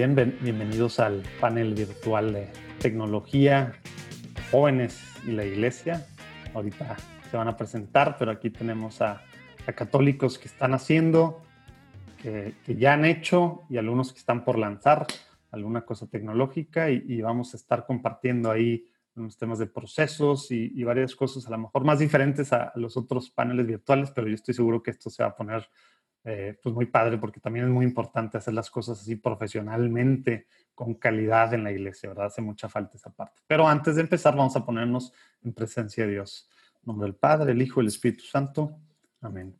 Bien, bienvenidos al panel virtual de tecnología, jóvenes y la iglesia. Ahorita se van a presentar, pero aquí tenemos a, católicos que están haciendo, que, ya han hecho y algunos que están por lanzar alguna cosa tecnológica y, vamos a estar compartiendo ahí unos temas de procesos y, varias cosas a lo mejor más diferentes a los otros paneles virtuales, pero yo estoy seguro que esto se va a poner eh, pues muy padre porque también es muy importante hacer las cosas así profesionalmente, con calidad en la iglesia, ¿verdad? Hace mucha falta esa parte. Pero antes de empezar vamos a ponernos en presencia de Dios. En nombre del Padre, el Hijo y el Espíritu Santo. Amén.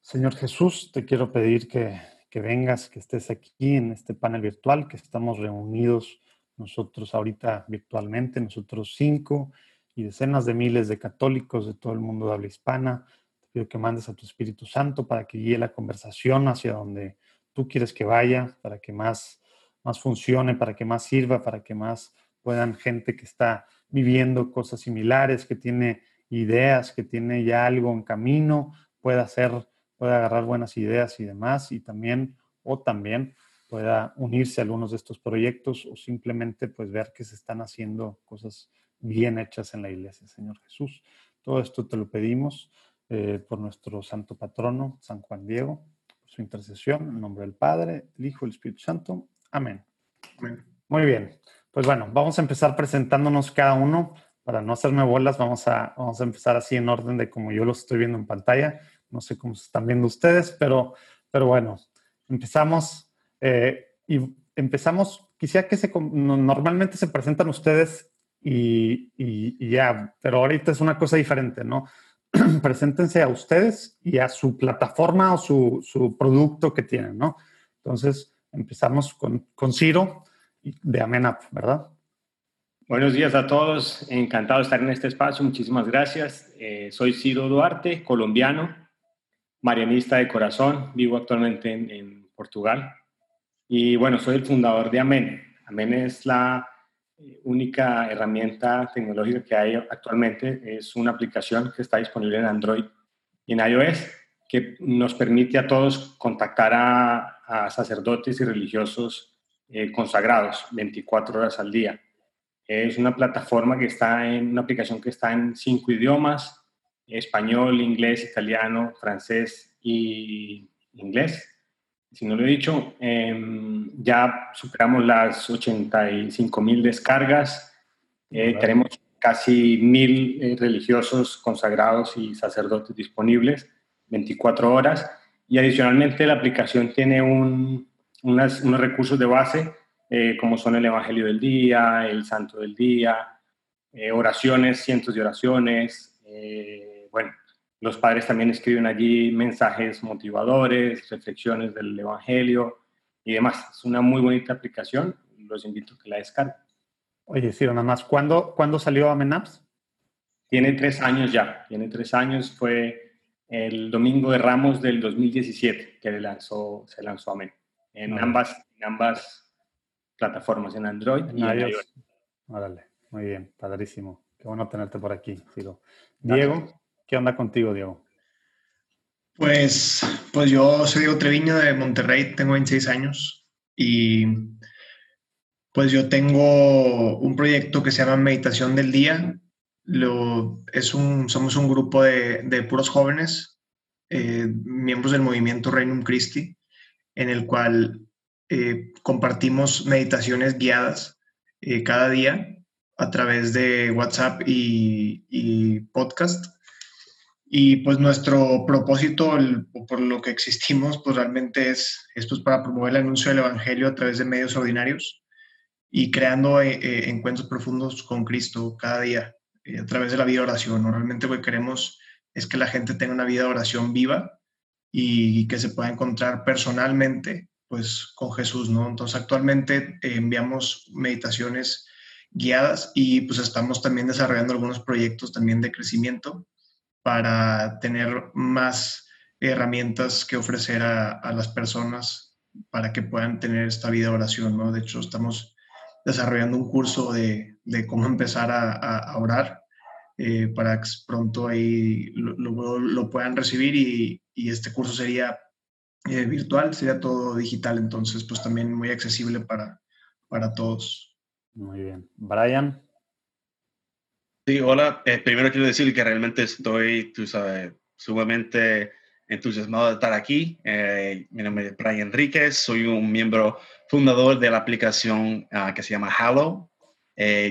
Señor Jesús, te quiero pedir que, que vengas, que estés aquí en este panel virtual, que estamos reunidos nosotros ahorita virtualmente, nosotros cinco y decenas de miles de católicos de todo el mundo de habla hispana, pido que mandes a tu Espíritu Santo para que guíe la conversación hacia donde tú quieres que vaya, para que más, más funcione, para que más sirva, para que más puedan gente que está viviendo cosas similares, que tiene ideas, que tiene ya algo en camino, pueda hacer, pueda agarrar buenas ideas y demás, y también, o también pueda unirse a algunos de estos proyectos o simplemente pues ver que se están haciendo cosas bien hechas en la iglesia, Señor Jesús. Todo esto te lo pedimos eh, por nuestro santo patrono, San Juan Diego, por su intercesión, en nombre del Padre, el Hijo y el Espíritu Santo. Amén. Muy bien. Pues bueno, vamos a empezar presentándonos cada uno. Para no hacerme bolas, vamos a, vamos a empezar así en orden de como yo los estoy viendo en pantalla. No sé cómo se están viendo ustedes, pero, pero bueno, empezamos. Eh, y empezamos, quisiera que se, normalmente se presentan ustedes y, y, ya, pero ahorita es una cosa diferente, ¿no? preséntense a ustedes y a su plataforma o su, producto que tienen, ¿no? Entonces, empezamos con, con Ciro de Amenap, ¿verdad? Buenos días a todos, encantado de estar en este espacio, muchísimas gracias. Eh, soy Ciro Duarte, colombiano, marianista de corazón, vivo actualmente en, en Portugal y bueno, soy el fundador de Amen. Amen es la única herramienta tecnológica que hay actualmente es una aplicación que está disponible en Android y en iOS que nos permite a todos contactar a, sacerdotes y religiosos eh, consagrados 24 horas al día. Es una plataforma que está en una aplicación que está en cinco idiomas, español, inglés, italiano, francés y inglés si no lo he dicho, em, ya superamos las 85 mil descargas, eh, tenemos casi mil eh, religiosos consagrados y sacerdotes disponibles, 24 horas, y adicionalmente la aplicación tiene un, unos recursos de base, eh, como son el Evangelio del Día, el Santo del Día, oraciones, cientos de oraciones, bueno, los padres también escriben allí mensajes motivadores, reflexiones del Evangelio y demás. Es una muy bonita aplicación. Los invito a que la descarguen. Oye, sí, nada más. ¿Cuándo, ¿cuándo salió Amenaps? Tiene tres años ya. Tiene tres años. Fue el domingo de Ramos del 2017 que lanzó, se lanzó Amen. En, ambas, en ambas plataformas, en Android y en iOS. Órale, muy bien, padrísimo. Qué bueno tenerte por aquí, Diego. ¿Qué onda contigo, Diego? Pues, pues yo soy Diego Treviño de Monterrey, tengo 26 años y pues yo tengo un proyecto que se llama Meditación del Día. Lo, es un, somos un grupo de, puros jóvenes, eh, miembros del movimiento Reino Christi, en el cual eh, compartimos meditaciones guiadas eh, cada día a través de WhatsApp y podcast y pues nuestro propósito, por lo que existimos, pues realmente es, es pues, para promover el anuncio del Evangelio a través de medios ordinarios y creando eh, eh, encuentros profundos con Cristo cada día eh, a través de la vida de oración. Realmente lo que queremos es que la gente tenga una vida de oración viva y que se pueda encontrar personalmente pues con Jesús, ¿no? Entonces actualmente enviamos meditaciones guiadas y pues estamos también desarrollando algunos proyectos también de crecimiento para tener más herramientas que ofrecer a, las personas para que puedan tener esta vida de oración, ¿no? De hecho, estamos desarrollando un curso de, cómo empezar a, orar eh, para que pronto ahí lo, puedan recibir y, este curso sería eh, virtual, sería todo digital, entonces pues también muy accesible para, para todos. Muy bien. Brian. Sí, hola. Eh, primero quiero decir que realmente estoy, tú sabes, sumamente entusiasmado de estar aquí. Eh, mi nombre es Brian Enríquez, soy un miembro fundador de la aplicación ah, que se llama Halo.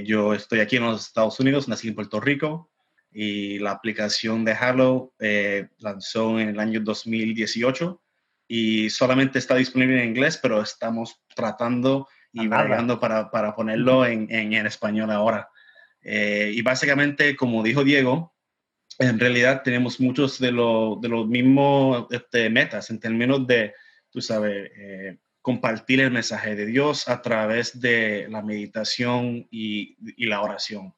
yo estoy aquí en los Estados Unidos, nací en Puerto Rico y la aplicación de Halo lanzó en el año 2018 y solamente está disponible en inglés, pero estamos tratando y bregando para, para, ponerlo en, en, español ahora. Eh, y básicamente, como dijo Diego, en realidad tenemos muchos de, de los mismos este, metas en términos de, tú sabes, eh, compartir el mensaje de Dios a través de la meditación y, y la oración.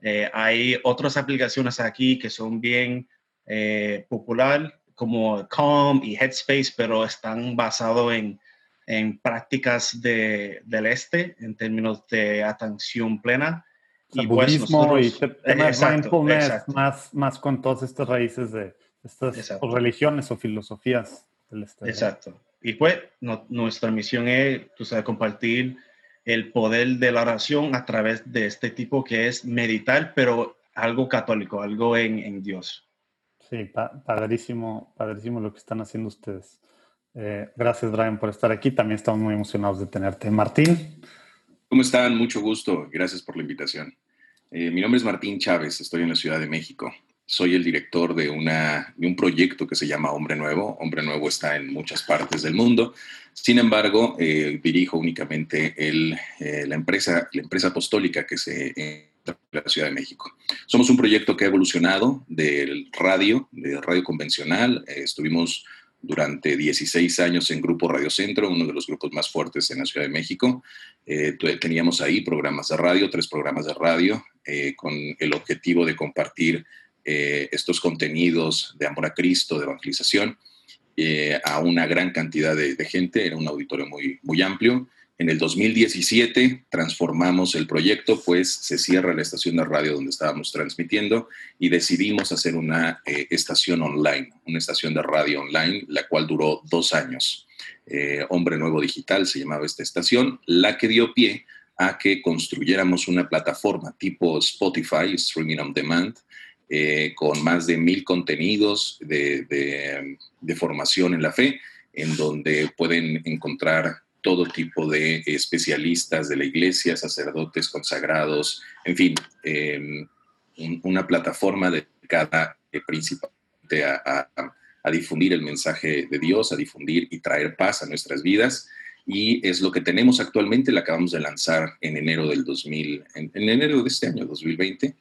Eh, hay otras aplicaciones aquí que son bien populares como Calm y Headspace, pero están basados en, en prácticas de, del este en términos de atención plena. Y pues nosotros, y más, más con todas estas raíces de estas religiones o filosofías del este. Exacto. Y pues nuestra misión es, tú sabes, compartir el poder de la oración a través de este tipo que es meditar, pero algo católico, algo en, en Dios. Sí, padrísimo, padrísimo lo que están haciendo ustedes. Eh, gracias, Brian, por estar aquí. También estamos muy emocionados de tenerte. Martín. ¿Cómo están? Mucho gusto. Gracias por la invitación. Eh, mi nombre es Martín Chávez, estoy en la Ciudad de México. Soy el director de, un proyecto que se llama Hombre Nuevo. Hombre Nuevo está en muchas partes del mundo. Sin embargo, eh, dirijo únicamente el, la, empresa, apostólica que se la Ciudad de México. Somos un proyecto que ha evolucionado del radio, de radio convencional. Eh, estuvimos durante 16 años en Grupo Radio Centro, uno de los grupos más fuertes en la Ciudad de México. Eh, teníamos ahí programas de radio, tres programas de radio, eh, con el objetivo de compartir estos contenidos de amor a Cristo, de evangelización, a una gran cantidad de, de, gente. Era un auditorio muy, muy amplio. En el 2017 transformamos el proyecto, pues se cierra la estación de radio donde estábamos transmitiendo y decidimos hacer una eh, estación online, una estación de radio online, la cual duró dos años. Eh, Hombre Nuevo Digital se llamaba esta estación, la que dio pie a que construyéramos una plataforma tipo Spotify, Streaming on Demand, eh, con más de mil contenidos de, de formación en la fe, en donde pueden encontrar todo tipo de especialistas de la iglesia, sacerdotes consagrados, en fin, em, una plataforma dedicada eh, principalmente a, difundir el mensaje de Dios, a difundir y traer paz a nuestras vidas. Y es lo que tenemos actualmente, la acabamos de lanzar en enero del 2000, en, en enero de este año, 2020,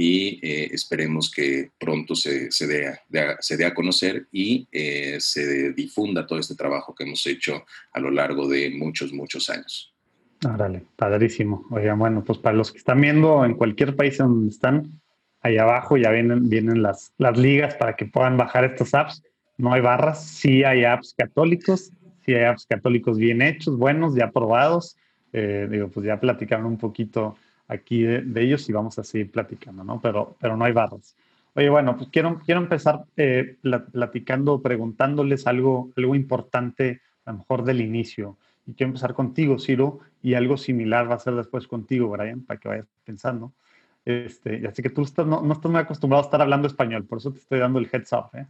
y eh, esperemos que pronto se, se, dé, se dé a conocer y eh, se difunda todo este trabajo que hemos hecho a lo largo de muchos, muchos años. Árale, padrísimo. Oigan, bueno, pues para los que están viendo en cualquier país donde están, ahí abajo ya vienen, vienen las, las ligas para que puedan bajar estas apps. No hay barras, sí hay apps católicos, sí hay apps católicos bien hechos, buenos, ya probados. Eh, digo, pues ya platicaron un poquito aquí de, ellos y vamos a seguir platicando, ¿no? Pero, pero no hay barras. Oye, bueno, pues quiero, quiero empezar eh, platicando, preguntándoles algo, algo importante, a lo mejor del inicio. Y quiero empezar contigo, Ciro, y algo similar va a ser después contigo, Brian, para que vayas pensando. Este, ya sé que tú estás, no, no, estás muy acostumbrado a estar hablando español, por eso te estoy dando el heads up. ¿eh?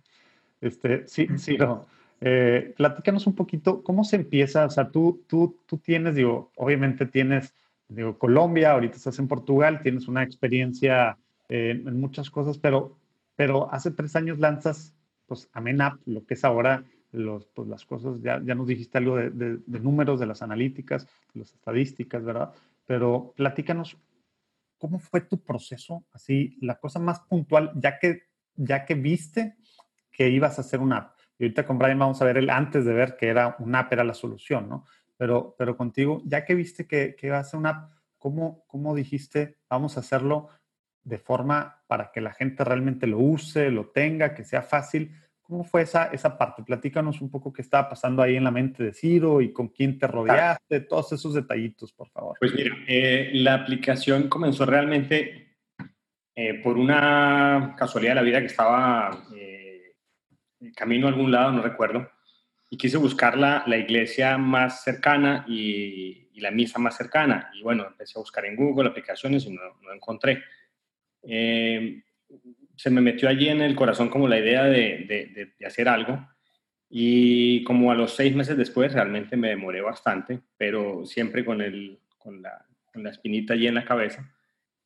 Este, sí, Ciro, eh, platícanos un poquito, ¿cómo se empieza? O sea, tú, tú, tú tienes, digo, obviamente tienes digo, Colombia, ahorita estás en Portugal, tienes una experiencia eh, en muchas cosas, pero, pero hace tres años lanzas, pues, Amenap, lo que es ahora los, pues, las cosas, ya, ya nos dijiste algo de, de, números, de las analíticas, de las estadísticas, ¿verdad? Pero platícanos, ¿cómo fue tu proceso? Así, la cosa más puntual, ya que, ya que viste que ibas a hacer una app. Y ahorita con Brian vamos a ver el antes de ver que era una app era la solución, ¿no? Pero, pero contigo, ya que viste que, que iba a ser una app, ¿cómo, ¿cómo dijiste, vamos a hacerlo de forma para que la gente realmente lo use, lo tenga, que sea fácil? ¿Cómo fue esa, esa parte? Platícanos un poco qué estaba pasando ahí en la mente de Ciro y con quién te rodeaste, todos esos detallitos, por favor. Pues mira, eh, la aplicación comenzó realmente eh, por una casualidad de la vida que estaba eh, camino a algún lado, no recuerdo, y quise buscar la, la iglesia más cercana y, la misa más cercana. Y bueno, empecé a buscar en Google aplicaciones y no, no encontré. Eh, se me metió allí en el corazón como la idea de, de, de, hacer algo y como a los seis meses después realmente me demoré bastante, pero siempre con, el, con, la, con la espinita allí en la cabeza.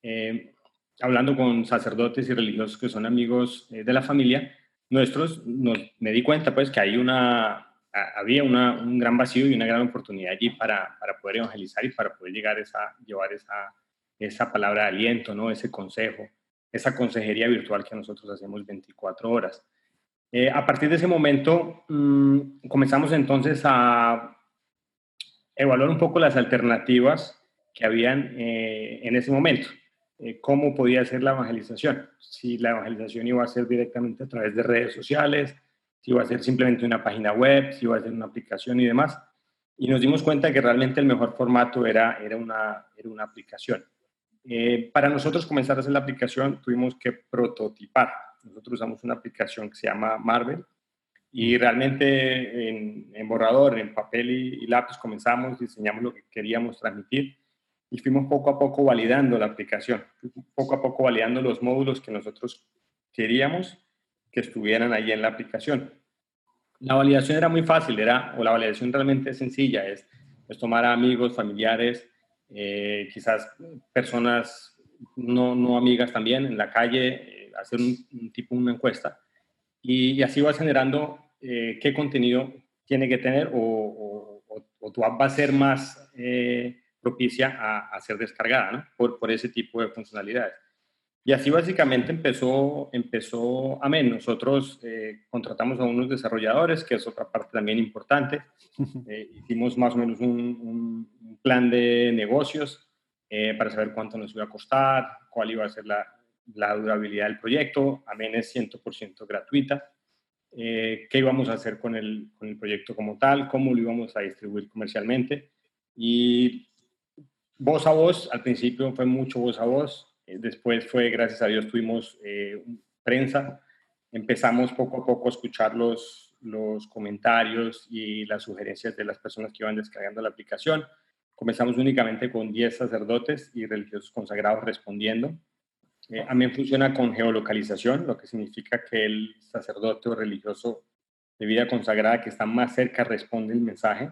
Eh, hablando con sacerdotes y religiosos que son amigos eh, de la familia, nuestros, nos, me di cuenta pues que hay una, había un gran vacío y una gran oportunidad allí para, poder evangelizar y para poder llegar esa, llevar esa, palabra de aliento, ¿no? ese consejo, esa consejería virtual que nosotros hacemos 24 horas. Eh, a partir de ese momento mmm, comenzamos entonces a evaluar un poco las alternativas que habían eh, en ese momento. Eh, cómo podía ser la evangelización. Si la evangelización iba a ser directamente a través de redes sociales, si iba a ser simplemente una página web, si iba a ser una aplicación y demás. Y nos dimos cuenta que realmente el mejor formato era, era, una, era una aplicación. Eh, para nosotros comenzar a hacer la aplicación tuvimos que prototipar. Nosotros usamos una aplicación que se llama Marvel y realmente en, borrador, en papel y, y lápiz comenzamos, diseñamos lo que queríamos transmitir y fuimos poco a poco validando la aplicación, poco a poco validando los módulos que nosotros queríamos que estuvieran ahí en la aplicación. La validación era muy fácil, era, o la validación realmente sencilla, es, es tomar a amigos, familiares, eh, quizás personas no, no, amigas también en la calle, eh, hacer un, tipo, una encuesta, y, y así vas generando eh, qué contenido tiene que tener o, o, o, tu app va a ser más eh, propicia a, a ser descargada ¿no? por, por ese tipo de funcionalidades. Y así básicamente empezó, empezó Amén. Nosotros eh, contratamos a unos desarrolladores, que es otra parte también importante. Eh, hicimos más o menos un, un plan de negocios eh, para saber cuánto nos iba a costar, cuál iba a ser la, la durabilidad del proyecto. Amén es 100% gratuita. Eh, qué íbamos a hacer con el, con el proyecto como tal, cómo lo íbamos a distribuir comercialmente. Y voz a voz, al principio fue mucho voz a voz, después fue, gracias a Dios, tuvimos eh, prensa, empezamos poco a poco a escuchar los, los comentarios y las sugerencias de las personas que iban descargando la aplicación. Comenzamos únicamente con 10 sacerdotes y religiosos consagrados respondiendo. Eh, también funciona con geolocalización, lo que significa que el sacerdote o religioso de vida consagrada que está más cerca responde el mensaje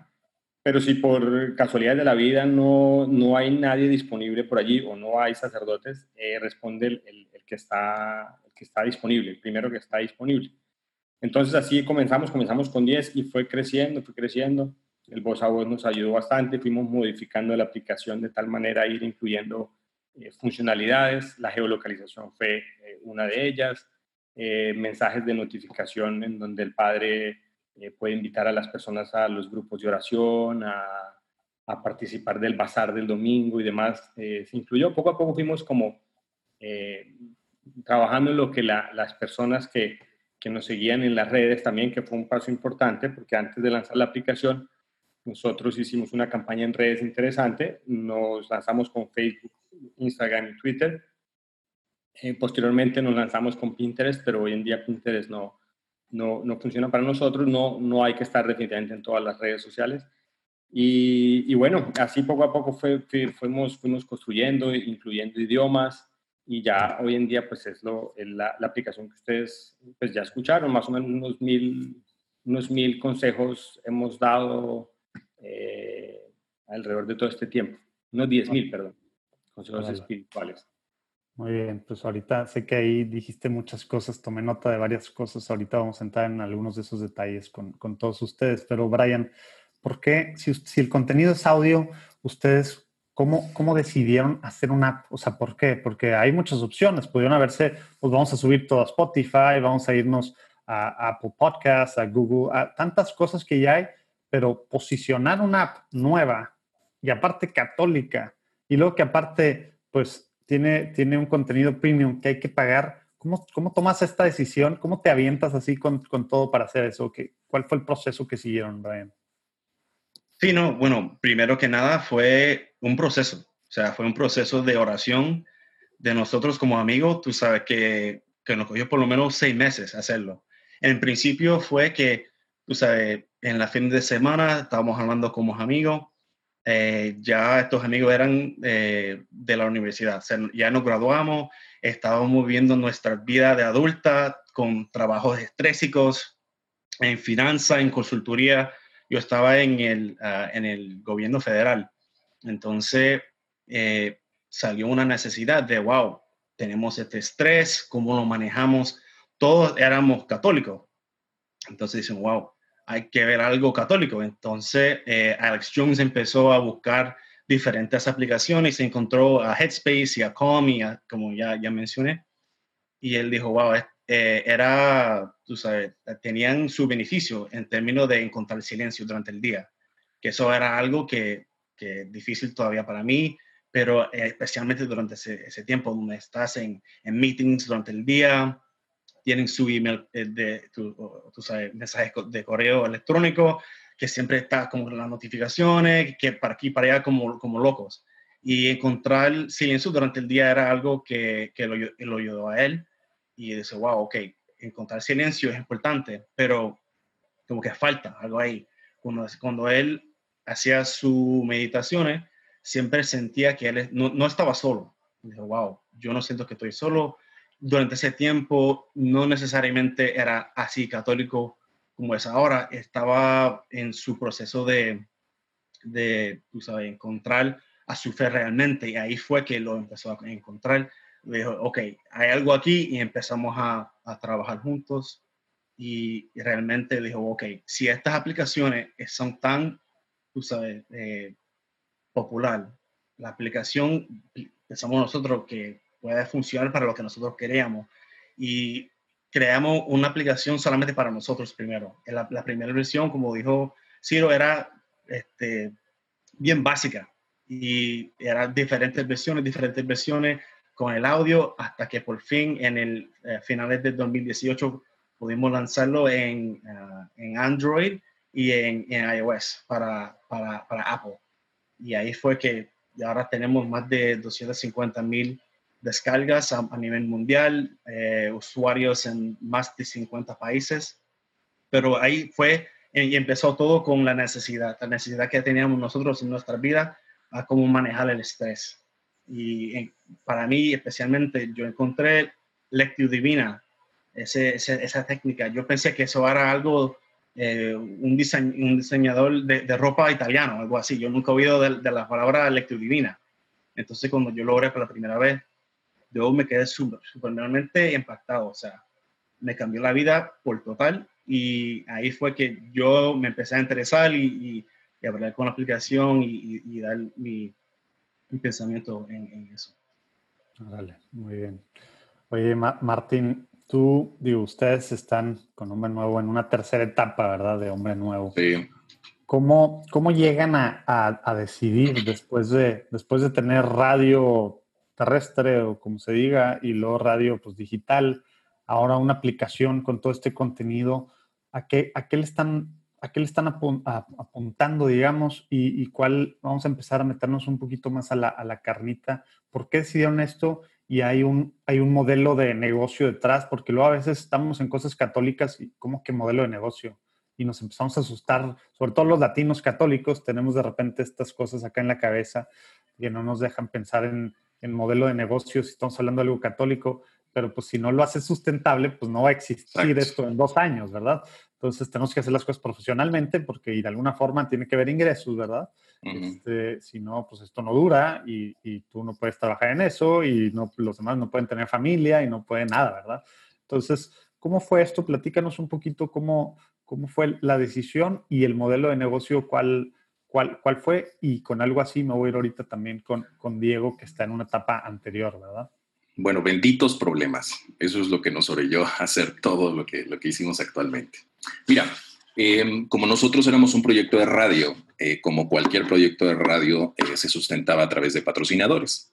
pero si por casualidad de la vida no, no hay nadie disponible por allí o no hay sacerdotes, eh, responde el, que está, que está disponible, el primero que está disponible. Entonces así comenzamos, comenzamos con 10 y fue creciendo, fue creciendo. El voz a voz nos ayudó bastante, fuimos modificando la aplicación de tal manera a ir incluyendo eh, funcionalidades. La geolocalización fue eh, una de ellas, eh, mensajes de notificación en donde el padre eh, puede invitar a las personas a los grupos de oración, a, a participar del bazar del domingo y demás. Eh, se incluyó. Poco a poco fuimos como eh, trabajando en lo que la, las personas que, que nos seguían en las redes también, que fue un paso importante, porque antes de lanzar la aplicación, nosotros hicimos una campaña en redes interesante, nos lanzamos con Facebook, Instagram y Twitter. Eh, posteriormente nos lanzamos con Pinterest, pero hoy en día Pinterest no, no, no funciona para nosotros, no, no hay que estar definitivamente en todas las redes sociales. Y, y bueno, así poco a poco fue, fuimos, fuimos construyendo, incluyendo idiomas, y ya hoy en día pues es lo, la, la, aplicación que ustedes pues ya escucharon, más o menos unos mil, unos mil consejos hemos dado eh, alrededor de todo este tiempo, unos diez mil, perdón, consejos espirituales. Muy bien, pues ahorita sé que ahí dijiste muchas cosas, tomé nota de varias cosas, ahorita vamos a entrar en algunos de esos detalles con, con todos ustedes, pero Brian, ¿por qué, si, si, el contenido es audio, ustedes, cómo, cómo decidieron hacer una app? O sea, ¿por qué? Porque hay muchas opciones, pudieron haberse, pues vamos a subir todo a Spotify, vamos a irnos a, a Apple Podcasts, a Google, a tantas cosas que ya hay, pero posicionar una app nueva y aparte católica, y luego que aparte, pues tiene, tiene un contenido premium que hay que pagar. ¿Cómo, cómo tomas esta decisión? ¿Cómo te avientas así con, con todo para hacer eso? ¿Qué, ¿Cuál fue el proceso que siguieron, Brian? Sí, no, bueno, primero que nada fue un proceso, o sea, fue un proceso de oración de nosotros como amigos, tú sabes que, que nos cogió por lo menos seis meses hacerlo. En principio fue que, tú sabes, en la fin de semana estábamos hablando como amigos. Eh, ya estos amigos eran eh, de la universidad, ya nos graduamos, estábamos viviendo nuestra vida de adulta con trabajos estrésicos en finanzas, en consultoría. Yo estaba en el, ah, en el gobierno federal. Entonces eh, salió una necesidad de, wow, tenemos este estrés, cómo lo manejamos. Todos éramos católicos. Entonces dicen, wow, hay que ver algo católico. Entonces, eh, Alex Jones empezó a buscar diferentes aplicaciones, se encontró a Headspace y a Calm, y como ya, ya mencioné, y él dijo, wow, eh, era, tú sabes, tenían su beneficio en términos de encontrar silencio durante el día, que eso era algo que, que difícil todavía para mí, pero eh, especialmente durante ese, ese, tiempo donde estás en, en meetings durante el día, tienen su email eh, de, tu, sabes, mensajes de correo electrónico, que siempre está como las notificaciones, que para aquí, para allá, como, como locos. Y encontrar silencio durante el día era algo que, que lo, lo, ayudó a él. Y dice, wow, ok, encontrar silencio es importante, pero como que falta algo ahí. Cuando, cuando él hacía sus meditaciones, siempre sentía que él no, no estaba solo. dijo, wow, yo no siento que estoy solo, durante ese tiempo no necesariamente era así católico como es ahora, estaba en su proceso de, de tú sabes, encontrar a su fe realmente. Y ahí fue que lo empezó a encontrar. dijo, ok, hay algo aquí y empezamos a, a trabajar juntos. Y, realmente dijo, ok, si estas aplicaciones son tan, tú sabes, eh, popular, la aplicación, pensamos nosotros que puede funcionar para lo que nosotros queríamos. Y creamos una aplicación solamente para nosotros primero. La, la primera versión, como dijo Ciro, era este, bien básica y eran diferentes versiones, diferentes versiones con el audio hasta que por fin en el eh, finales del 2018 pudimos lanzarlo en, ah, en Android y en, en iOS para, para, para, Apple. Y ahí fue que ahora tenemos más de 250 mil descargas a, nivel mundial, eh, usuarios en más de 50 países, pero ahí fue y empezó todo con la necesidad, la necesidad que teníamos nosotros en nuestra vida a cómo manejar el estrés. Y para mí especialmente yo encontré Lectio Divina, ese, esa técnica. Yo pensé que eso era algo, eh, un, un, diseñador de, ropa italiano, algo así. Yo nunca he oído de, de la palabra Lectio Divina. Entonces cuando yo lo oré por la primera vez, yo me quedé súper, supermente impactado, o sea, me cambió la vida por total y ahí fue que yo me empecé a interesar y, y, hablar con la aplicación y, y dar mi, mi, pensamiento en, eso. Vale, muy bien. Oye, Martín, tú, digo, ustedes están con Hombre Nuevo en una tercera etapa, ¿verdad? De Hombre Nuevo. Sí. ¿Cómo, cómo llegan a, a, a decidir después de, después de tener radio terrestre o como se diga, y luego radio pues digital, ahora una aplicación con todo este contenido, ¿a qué, a qué le están, a qué le están apuntando, digamos, y, cuál, vamos a empezar a meternos un poquito más a la, a la carnita, ¿por qué decidieron esto? Y hay un, hay un modelo de negocio detrás, porque luego a veces estamos en cosas católicas y como que modelo de negocio y nos empezamos a asustar, sobre todo los latinos católicos, tenemos de repente estas cosas acá en la cabeza que no nos dejan pensar en, en modelo de negocio, si estamos hablando de algo católico, pero pues si no lo haces sustentable, pues no va a existir esto en dos años, ¿verdad? Entonces tenemos que hacer las cosas profesionalmente porque de alguna forma tiene que haber ingresos, ¿verdad? este, si no, pues esto no dura y, y, tú no puedes trabajar en eso y no, los demás no pueden tener familia y no pueden nada, ¿verdad? Entonces, ¿cómo fue esto? Platícanos un poquito cómo, cómo fue la decisión y el modelo de negocio, cuál, cuál, cuál fue y con algo así me voy a ir ahorita también con, con Diego, que está en una etapa anterior, ¿verdad? Bueno, benditos problemas. Eso es lo que nos orilló a hacer todo lo que, lo que hicimos actualmente. Mira, eh, como nosotros éramos un proyecto de radio, eh, como cualquier proyecto de radio, eh, se sustentaba a través de patrocinadores.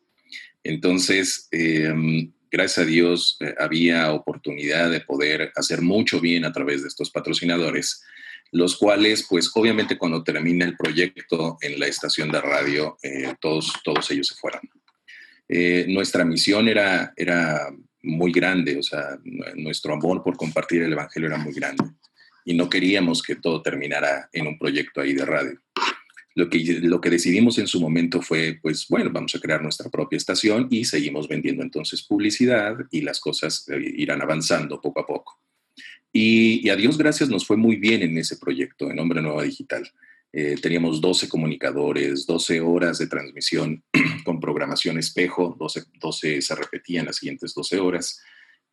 Entonces, gracias a Dios, había oportunidad de poder hacer mucho bien a través de estos patrocinadores los cuales, pues obviamente cuando termina el proyecto en la estación de radio, eh, todos, todos ellos se fueron. Eh, nuestra misión era, era muy grande, o sea, nuestro amor por compartir el Evangelio era muy grande. y no queríamos que todo terminara en un proyecto ahí de radio. Lo que, lo que decidimos en su momento fue, pues bueno, vamos a crear nuestra propia estación y seguimos vendiendo entonces publicidad y las cosas eh, irán avanzando poco a poco. Y, a Dios gracias nos fue muy bien en ese proyecto, en Hombre Nueva Digital. Eh, teníamos 12 comunicadores, 12 horas de transmisión con programación espejo, 12, 12 se repetían las siguientes 12 horas.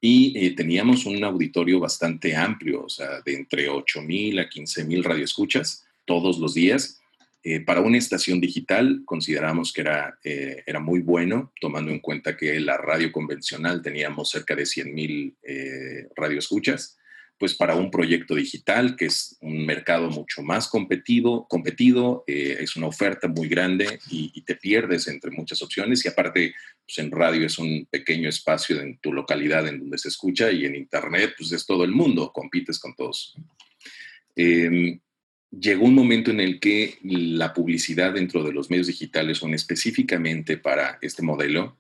Y eh, teníamos un auditorio bastante amplio, o sea, de entre 8.000 a 15.000 radioescuchas todos los días. Eh, para una estación digital consideramos que era, era muy bueno, tomando en cuenta que la radio convencional teníamos cerca de 100.000 radioescuchas pues para un proyecto digital, que es un mercado mucho más competido, competido eh, es una oferta muy grande y, te pierdes entre muchas opciones y aparte, pues en radio es un pequeño espacio en tu localidad en donde se escucha y en internet, pues es todo el mundo, compites con todos. Em, llegó un momento en el que la publicidad dentro de los medios digitales, o específicamente para este modelo,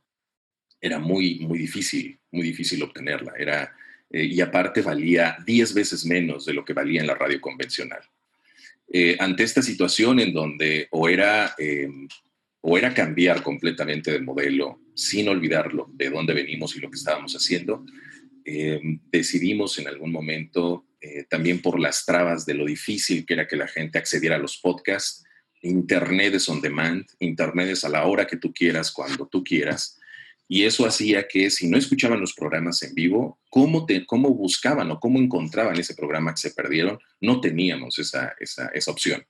era muy, muy difícil, muy difícil obtenerla. Era eh, y aparte valía 10 veces menos de lo que valía en la radio convencional. Eh, ante esta situación en donde o era, eh, o era cambiar completamente de modelo sin olvidarlo de dónde venimos y lo que estábamos haciendo, decidimos en algún momento, también por las trabas de lo difícil que era que la gente accediera a los podcasts, Internet es on demand, Internet es a la hora que tú quieras, cuando tú quieras, y eso hacía que si no escuchaban los programas en vivo, ¿cómo, te, cómo buscaban o cómo encontraban ese programa que se perdieron? No teníamos esa, esa, esa opción.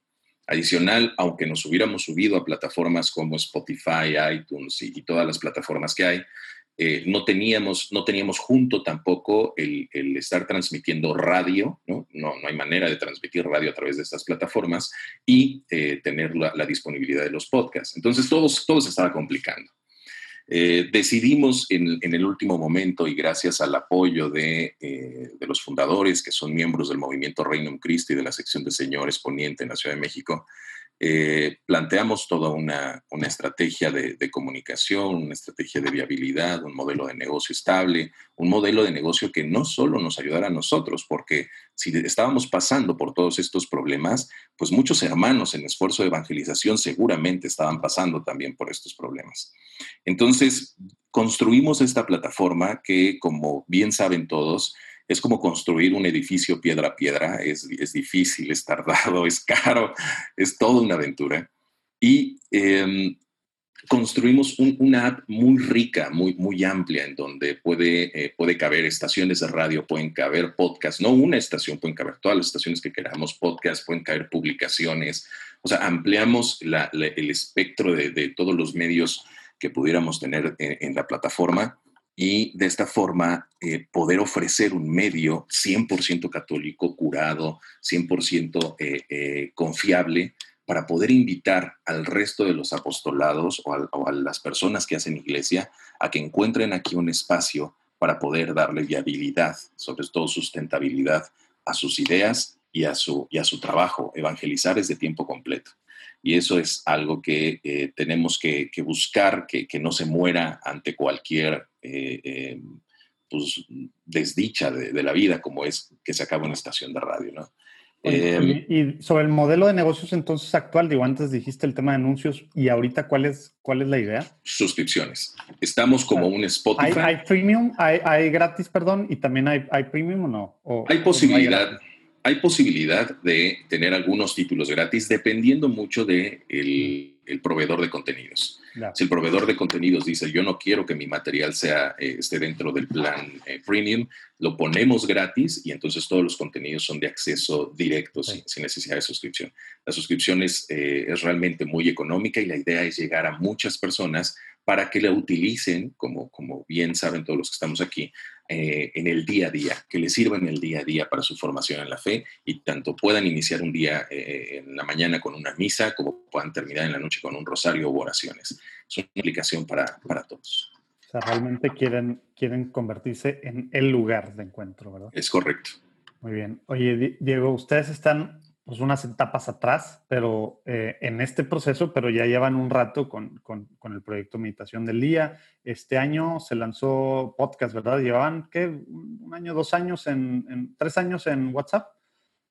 Adicional, aunque nos hubiéramos subido a plataformas como Spotify, iTunes y, todas las plataformas que hay, eh, no, teníamos, no teníamos junto tampoco el, estar transmitiendo radio, ¿no? ¿no? ¿no? hay manera de transmitir radio a través de estas plataformas y eh, tener la, disponibilidad de los podcasts. Entonces, todo, todo se estaba complicando. Eh, decidimos en, el último momento y gracias al apoyo de, de, los fundadores que son miembros del movimiento Reino Christi de la sección de Señores Poniente en la Ciudad de México, eh, planteamos toda una, una estrategia de, de, comunicación, una estrategia de viabilidad, un modelo de negocio estable, un modelo de negocio que no solo nos ayudara a nosotros, porque si estábamos pasando por todos estos problemas, pues muchos hermanos en esfuerzo de evangelización seguramente estaban pasando también por estos problemas. Entonces, construimos esta plataforma que, como bien saben todos, es como construir un edificio piedra a piedra, es, es difícil, es tardado, es caro, es toda una aventura. Y eh, construimos un, una app muy rica, muy, muy amplia, en donde puede, eh, puede caber estaciones de radio, pueden caber podcasts, no una estación, pueden caber todas las estaciones que queramos, podcasts, pueden caber publicaciones, o sea, ampliamos el espectro de, todos los medios que pudiéramos tener en, en la plataforma y de esta forma eh, poder ofrecer un medio 100% católico, curado, 100% eh, eh, confiable, para poder invitar al resto de los apostolados o o a, las personas que hacen iglesia a que encuentren aquí un espacio para poder darle viabilidad, sobre todo sustentabilidad a sus ideas y a su, y a su trabajo. Evangelizar es de tiempo completo. Y eso es algo que eh, tenemos que, que buscar, que, que, no se muera ante cualquier eh, eh, pues, desdicha de, de, la vida, como es que se acaba una estación de radio, ¿no? Y sobre el modelo de negocios entonces actual, digo, antes dijiste el tema de anuncios y ahorita, ¿cuál es, cuál es la idea? Suscripciones. Estamos como un Spotify. ¿Hay, hay premium? Hay, ¿Hay, gratis, perdón? ¿Y también hay, hay premium o no? ¿O, hay posibilidad. No hay, posibilidad de tener algunos títulos gratis dependiendo mucho del de el proveedor de contenidos. No. Si el proveedor de contenidos dice, yo no quiero que mi material sea, eh, esté dentro del plan eh, premium, lo ponemos gratis y entonces todos los contenidos son de acceso directo sí. sin, sin, necesidad de suscripción. La suscripción es, eh, es realmente muy económica y la idea es llegar a muchas personas para que la utilicen, como, como bien saben todos los que estamos aquí, eh, en el día a día, que les sirva en el día a día para su formación en la fe y tanto puedan iniciar un día eh, en la mañana con una misa como puedan terminar en la noche con un rosario u oraciones. Es una aplicación para, para todos. O sea, realmente quieren, quieren convertirse en el lugar de encuentro, ¿verdad? Es correcto. Muy bien. Oye, Diego, ustedes están pues unas etapas atrás, pero eh, en este proceso, pero ya llevan un rato con, con, con, el proyecto Meditación del Día. Este año se lanzó podcast, ¿verdad? Llevaban, ¿qué? Un año, dos años, en, en tres años en WhatsApp.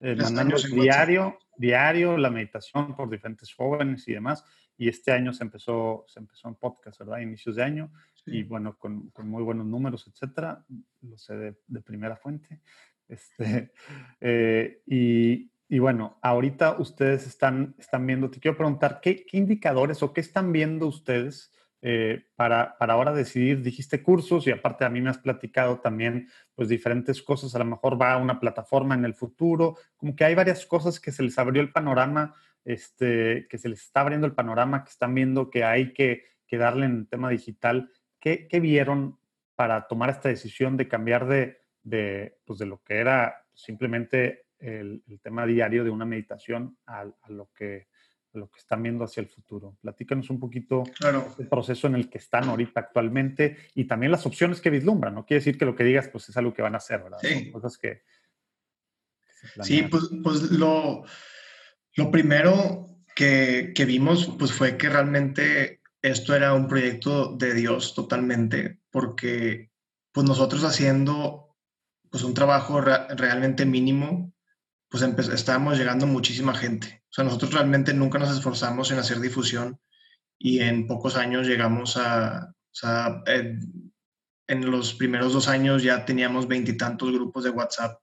eh, mandando diario, diario la meditación por diferentes jóvenes y demás. Y este año se empezó, se empezó en podcast, ¿verdad? Inicios de año. Y bueno, con, con, muy buenos números, etcétera. Lo sé de, de primera fuente. Este, eh, y, y, bueno, ahorita ustedes están, están viendo, te quiero preguntar, ¿qué, qué indicadores o qué están viendo ustedes eh, para, para, ahora decidir, dijiste cursos y aparte a mí me has platicado también pues diferentes cosas, a lo mejor va a una plataforma en el futuro, como que hay varias cosas que se les abrió el panorama, este, que se les está abriendo el panorama, que están viendo que hay que, que darle en el tema digital. ¿Qué, ¿Qué, vieron para tomar esta decisión de cambiar de, de, pues de lo que era simplemente el, el, tema diario de una meditación a, a lo que lo que están viendo hacia el futuro. Platícanos un poquito claro. el proceso en el que están ahorita actualmente y también las opciones que vislumbran. No quiere decir que lo que digas pues es algo que van a hacer, ¿verdad? Sí. Son cosas que, que sí, pues, pues lo, lo primero que, que, vimos pues fue que realmente esto era un proyecto de Dios totalmente, porque pues nosotros haciendo pues un trabajo re realmente mínimo, pues estábamos llegando muchísima gente. O sea, nosotros realmente nunca nos esforzamos en hacer difusión y en pocos años llegamos a, o sea, en, los primeros dos años ya teníamos veintitantos grupos de WhatsApp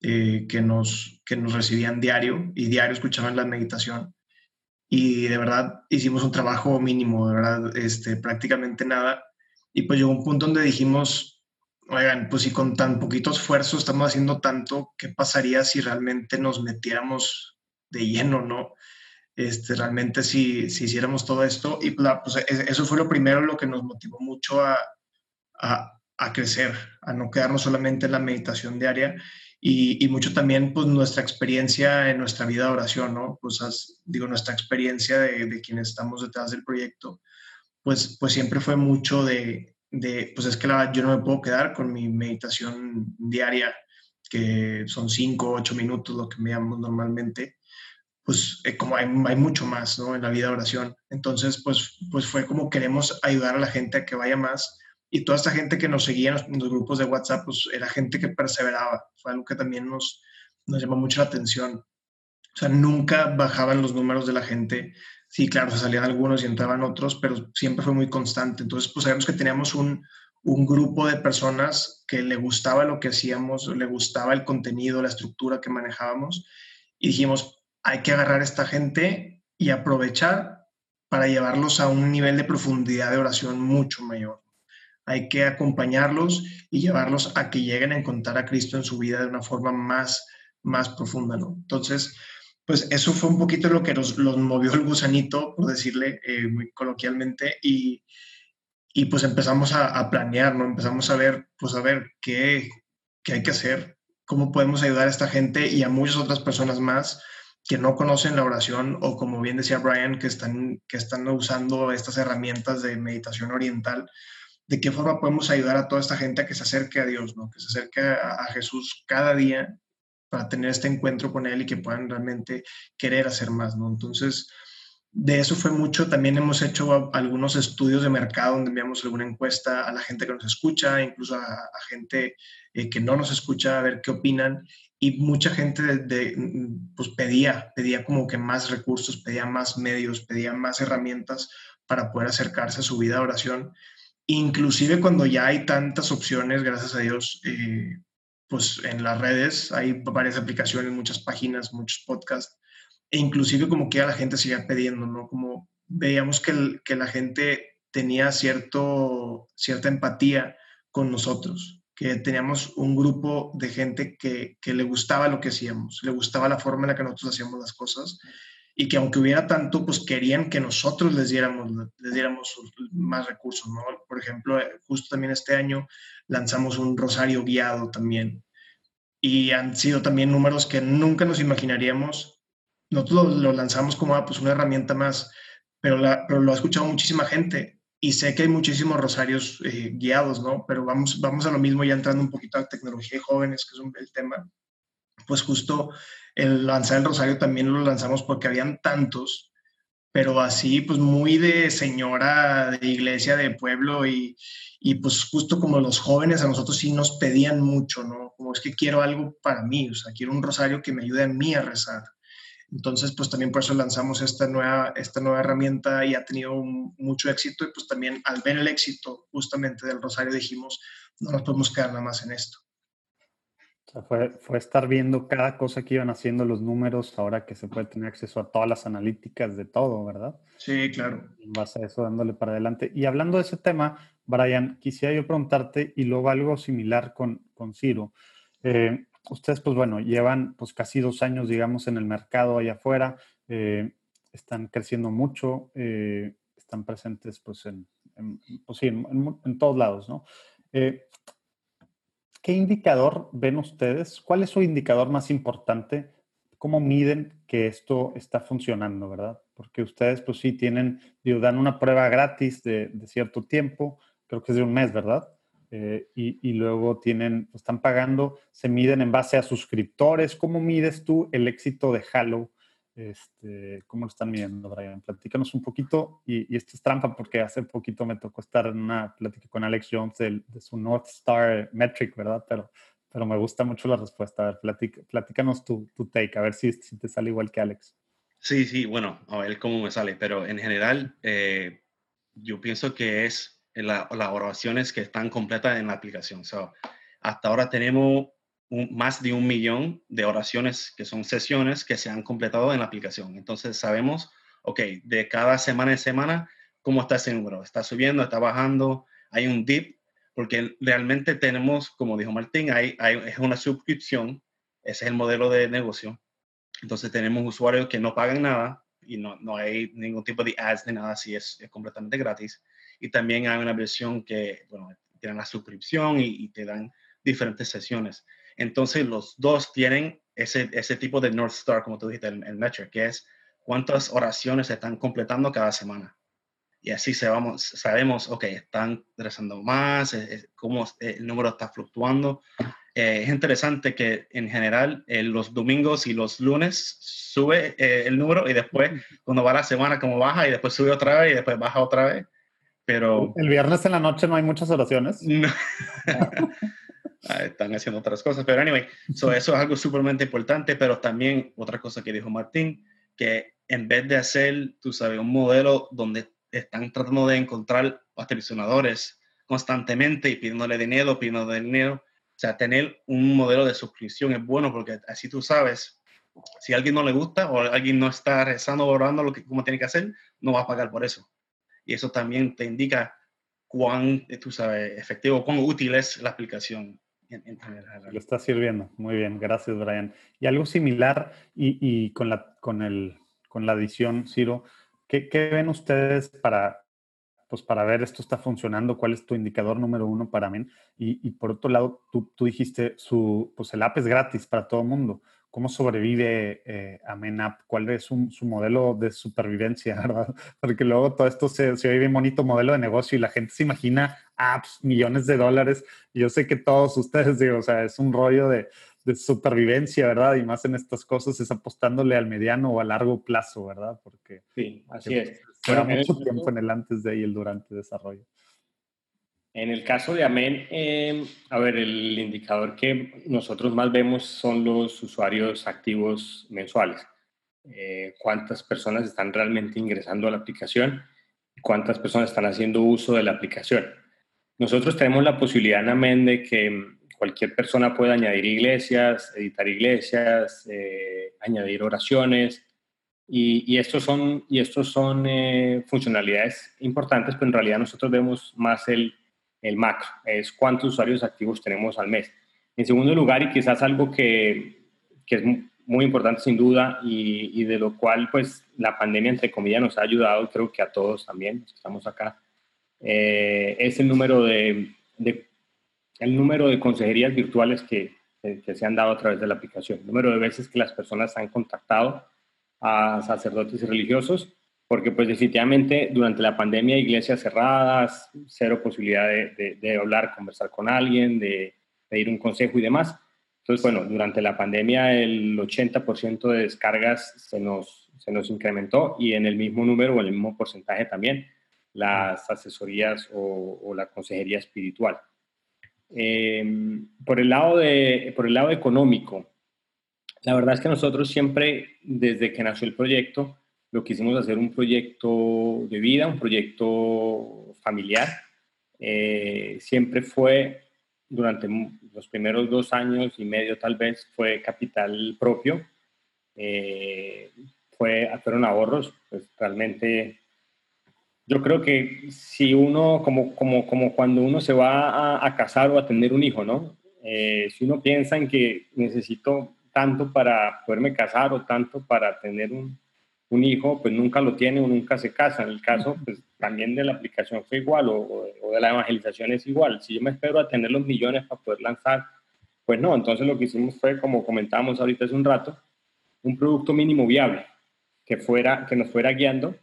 eh, que, nos, que nos recibían diario y diario escuchaban la meditación. Y de verdad hicimos un trabajo mínimo, de verdad, este, prácticamente nada. Y pues llegó un punto donde dijimos, oigan, pues si con tan poquito esfuerzo estamos haciendo tanto, ¿qué pasaría si realmente nos metiéramos de lleno, ¿no? Este, realmente si, si hiciéramos todo esto, y pues, eso fue lo primero, lo que nos motivó mucho a, a, a crecer, a no quedarnos solamente en la meditación diaria y, y, mucho también pues nuestra experiencia en nuestra vida de oración, ¿no? Pues as, digo, nuestra experiencia de, de, quienes estamos detrás del proyecto, pues, pues siempre fue mucho de, de, pues es que yo no me puedo quedar con mi meditación diaria, que son cinco, ocho minutos, lo que me llamo normalmente, pues eh, como hay, hay, mucho más ¿no? en la vida de oración. Entonces, pues, pues fue como queremos ayudar a la gente a que vaya más. Y toda esta gente que nos seguía en los, en los grupos de WhatsApp, pues era gente que perseveraba. Fue algo que también nos, nos llamó mucho la atención. O sea, nunca bajaban los números de la gente. Sí, claro, se salían algunos y entraban otros, pero siempre fue muy constante. Entonces, pues sabemos que teníamos un, un grupo de personas que le gustaba lo que hacíamos, le gustaba el contenido, la estructura que manejábamos. Y dijimos, hay que agarrar a esta gente y aprovechar para llevarlos a un nivel de profundidad de oración mucho mayor. Hay que acompañarlos y llevarlos a que lleguen a encontrar a Cristo en su vida de una forma más, más profunda, ¿no? Entonces, pues eso fue un poquito lo que nos, los movió el gusanito, por decirle eh, muy coloquialmente, y, y pues empezamos a, planear, ¿no? Empezamos a ver, pues a ver qué, qué hay que hacer, cómo podemos ayudar a esta gente y a muchas otras personas más que no conocen la oración o como bien decía Brian, que están, que están usando estas herramientas de meditación oriental, de qué forma podemos ayudar a toda esta gente a que se acerque a Dios, ¿no? que se acerque a Jesús cada día para tener este encuentro con Él y que puedan realmente querer hacer más. ¿no? Entonces, de eso fue mucho. También hemos hecho algunos estudios de mercado donde enviamos alguna encuesta a la gente que nos escucha, incluso a, a gente eh, que no nos escucha, a ver qué opinan y mucha gente de, de, pues pedía, pedía como que más recursos, pedía más medios, pedía más herramientas para poder acercarse a su vida de oración. Inclusive cuando ya hay tantas opciones, gracias a Dios, eh, pues en las redes hay varias aplicaciones, muchas páginas, muchos podcasts, e inclusive como que a la gente sigue pidiendo, ¿no? Como veíamos que, el, que la gente tenía cierto, cierta empatía con nosotros que teníamos un grupo de gente que, que, le gustaba lo que hacíamos, le gustaba la forma en la que nosotros hacíamos las cosas y que aunque hubiera tanto, pues querían que nosotros les diéramos, les diéramos más recursos, ¿no? Por ejemplo, justo también este año lanzamos un rosario guiado también y han sido también números que nunca nos imaginaríamos. Nosotros lo lanzamos como ah, pues una herramienta más, pero, la, pero lo ha escuchado muchísima gente y sé que hay muchísimos rosarios eh, guiados, ¿no? Pero vamos, vamos a lo mismo ya entrando un poquito a tecnología de jóvenes, que es un, el tema. Pues justo el lanzar el rosario también lo lanzamos porque habían tantos, pero así pues muy de señora de iglesia de pueblo y, y pues justo como los jóvenes a nosotros sí nos pedían mucho, ¿no? Como es que quiero algo para mí, o sea, quiero un rosario que me ayude a mí a rezar. Entonces, pues también por eso lanzamos esta nueva, esta nueva herramienta y ha tenido mucho éxito y pues también al ver el éxito justamente del rosario dijimos, no nos podemos quedar nada más en esto. O sea, fue, fue estar viendo cada cosa que iban haciendo los números, ahora que se puede tener acceso a todas las analíticas de todo, ¿verdad? Sí, claro. En base a eso, dándole para adelante. Y hablando de ese tema, Brian, quisiera yo preguntarte, y luego algo similar con, con Ciro. Eh, ustedes, pues bueno, llevan pues casi dos años, digamos, en el mercado allá afuera, eh, están creciendo mucho, eh, están presentes pues en, pues, sí, en, todos lados, ¿no? ¿Qué indicador ven ustedes? ¿Cuál es su indicador más importante? ¿Cómo miden que esto está funcionando, verdad? Porque ustedes, pues sí, tienen, digo, dan una prueba gratis de, cierto tiempo, creo que es de un mes, ¿verdad? Eh, y, luego tienen, pues, están pagando, se miden en base a suscriptores. ¿Cómo mides tú el éxito de Halo? Este, ¿Cómo lo están midiendo, Brian? Platícanos un poquito. Y, y, esto es trampa porque hace poquito me tocó estar en una plática con Alex Jones de, su North Star Metric, ¿verdad? Pero, pero me gusta mucho la respuesta. A ver, platícanos tu, tu, take, a ver si, si, te sale igual que Alex. Sí, sí, bueno, a ver cómo me sale, pero en general eh, yo pienso que es las oraciones que están completas en la aplicación. hasta ahora tenemos más de un millón de oraciones que son sesiones que se han completado en la aplicación. Entonces sabemos, ok, de cada semana en semana, cómo está ese número. Está subiendo, está bajando, hay un dip, porque realmente tenemos, como dijo Martín, hay, hay, es una suscripción, ese es el modelo de negocio. Entonces tenemos usuarios que no pagan nada y no, no hay ningún tipo de ads ni nada así, es, es completamente gratis y también hay una versión que, bueno, tienen la suscripción y, te dan diferentes sesiones. Entonces, los dos tienen ese, ese tipo de North Star, como tú dijiste, el, el metric, que es cuántas oraciones se están completando cada semana. Y así se vamos, sabemos, ok, están rezando más, cómo el número está fluctuando. Eh, es interesante que en general los domingos y los lunes sube eh, el número y después cuando va la semana como baja y después sube otra vez y después baja otra vez pero... El viernes en la noche no hay muchas oraciones. Ah, están haciendo otras cosas, pero anyway, eso es algo súper importante, pero también otra cosa que dijo Martín, que en vez de hacer, tú sabes, un modelo donde están tratando de encontrar patrocinadores constantemente y pidiéndole dinero, pidiéndole dinero, o sea, tener un modelo de suscripción es bueno porque así tú sabes, si a alguien no le gusta o alguien no está rezando o orando lo que como tiene que hacer, no va a pagar por eso y eso también te indica cuán, tú sabes, efectivo, cuán útil es la aplicación. Lo está sirviendo. Muy bien, gracias, Brian. Y algo similar, y, y con, la, con, el, con la edición, Ciro, ¿qué, ¿qué, ven ustedes para, pues para ver esto está funcionando? ¿Cuál es tu indicador número uno para mí? Y, y por otro lado, tú, tú, dijiste, su, pues el app gratis para todo el mundo cómo sobrevive eh, Amenapp, cuál es su, modelo de supervivencia, ¿verdad? Porque luego todo esto se, se oye bonito modelo de negocio y la gente se imagina apps, millones de dólares. Y yo sé que todos ustedes, digo, o sea, es un rollo de, de supervivencia, ¿verdad? Y más en estas cosas es apostándole al mediano o a largo plazo, ¿verdad? Porque sí, así es. Lleva mucho tiempo en el antes de y el durante desarrollo. En el caso de Amen, em, a ver, el indicador que nosotros más vemos son los usuarios activos mensuales. Eh, cuántas personas están realmente ingresando a la aplicación y cuántas personas están haciendo uso de la aplicación. Nosotros tenemos la posibilidad en Amen de que cualquier persona pueda añadir iglesias, editar iglesias, eh, añadir oraciones, y, estos son, y estos son eh, funcionalidades importantes, pero en realidad nosotros vemos más el el macro, es cuántos usuarios activos tenemos al mes. En segundo lugar, y quizás algo que, que es muy importante sin duda y, de lo cual pues la pandemia entre comillas nos ha ayudado, creo que a todos también, estamos acá, eh, es el número de, el número de consejerías virtuales que, que, se han dado a través de la aplicación, el número de veces que las personas han contactado a sacerdotes y religiosos porque pues definitivamente durante la pandemia iglesias cerradas, cero posibilidad de, de, hablar, conversar con alguien, de pedir un consejo y demás. Entonces, bueno, durante la pandemia el 80% de descargas se nos, se nos incrementó y en el mismo número o el mismo porcentaje también las asesorías o, la consejería espiritual. Em, por, el lado de, por el lado económico, la verdad es que nosotros siempre, desde que nació el proyecto, lo quisimos hacer un proyecto de vida, un proyecto familiar. Eh, siempre fue, durante los primeros dos años y medio tal vez, fue capital propio. Eh, fue, fueron ahorros, pues realmente yo creo que si uno, como, como, como cuando uno se va a, casar o a tener un hijo, ¿no? Eh, si uno piensa en que necesito tanto para poderme casar o tanto para tener un, un hijo, pues nunca lo tiene o nunca se casa. En el caso, pues también de la aplicación fue igual o, o, de la evangelización es igual. Si yo me espero a tener los millones para poder lanzar, pues no. Entonces lo que hicimos fue, como comentábamos ahorita hace un rato, un producto mínimo viable que, fuera, que nos fuera guiando,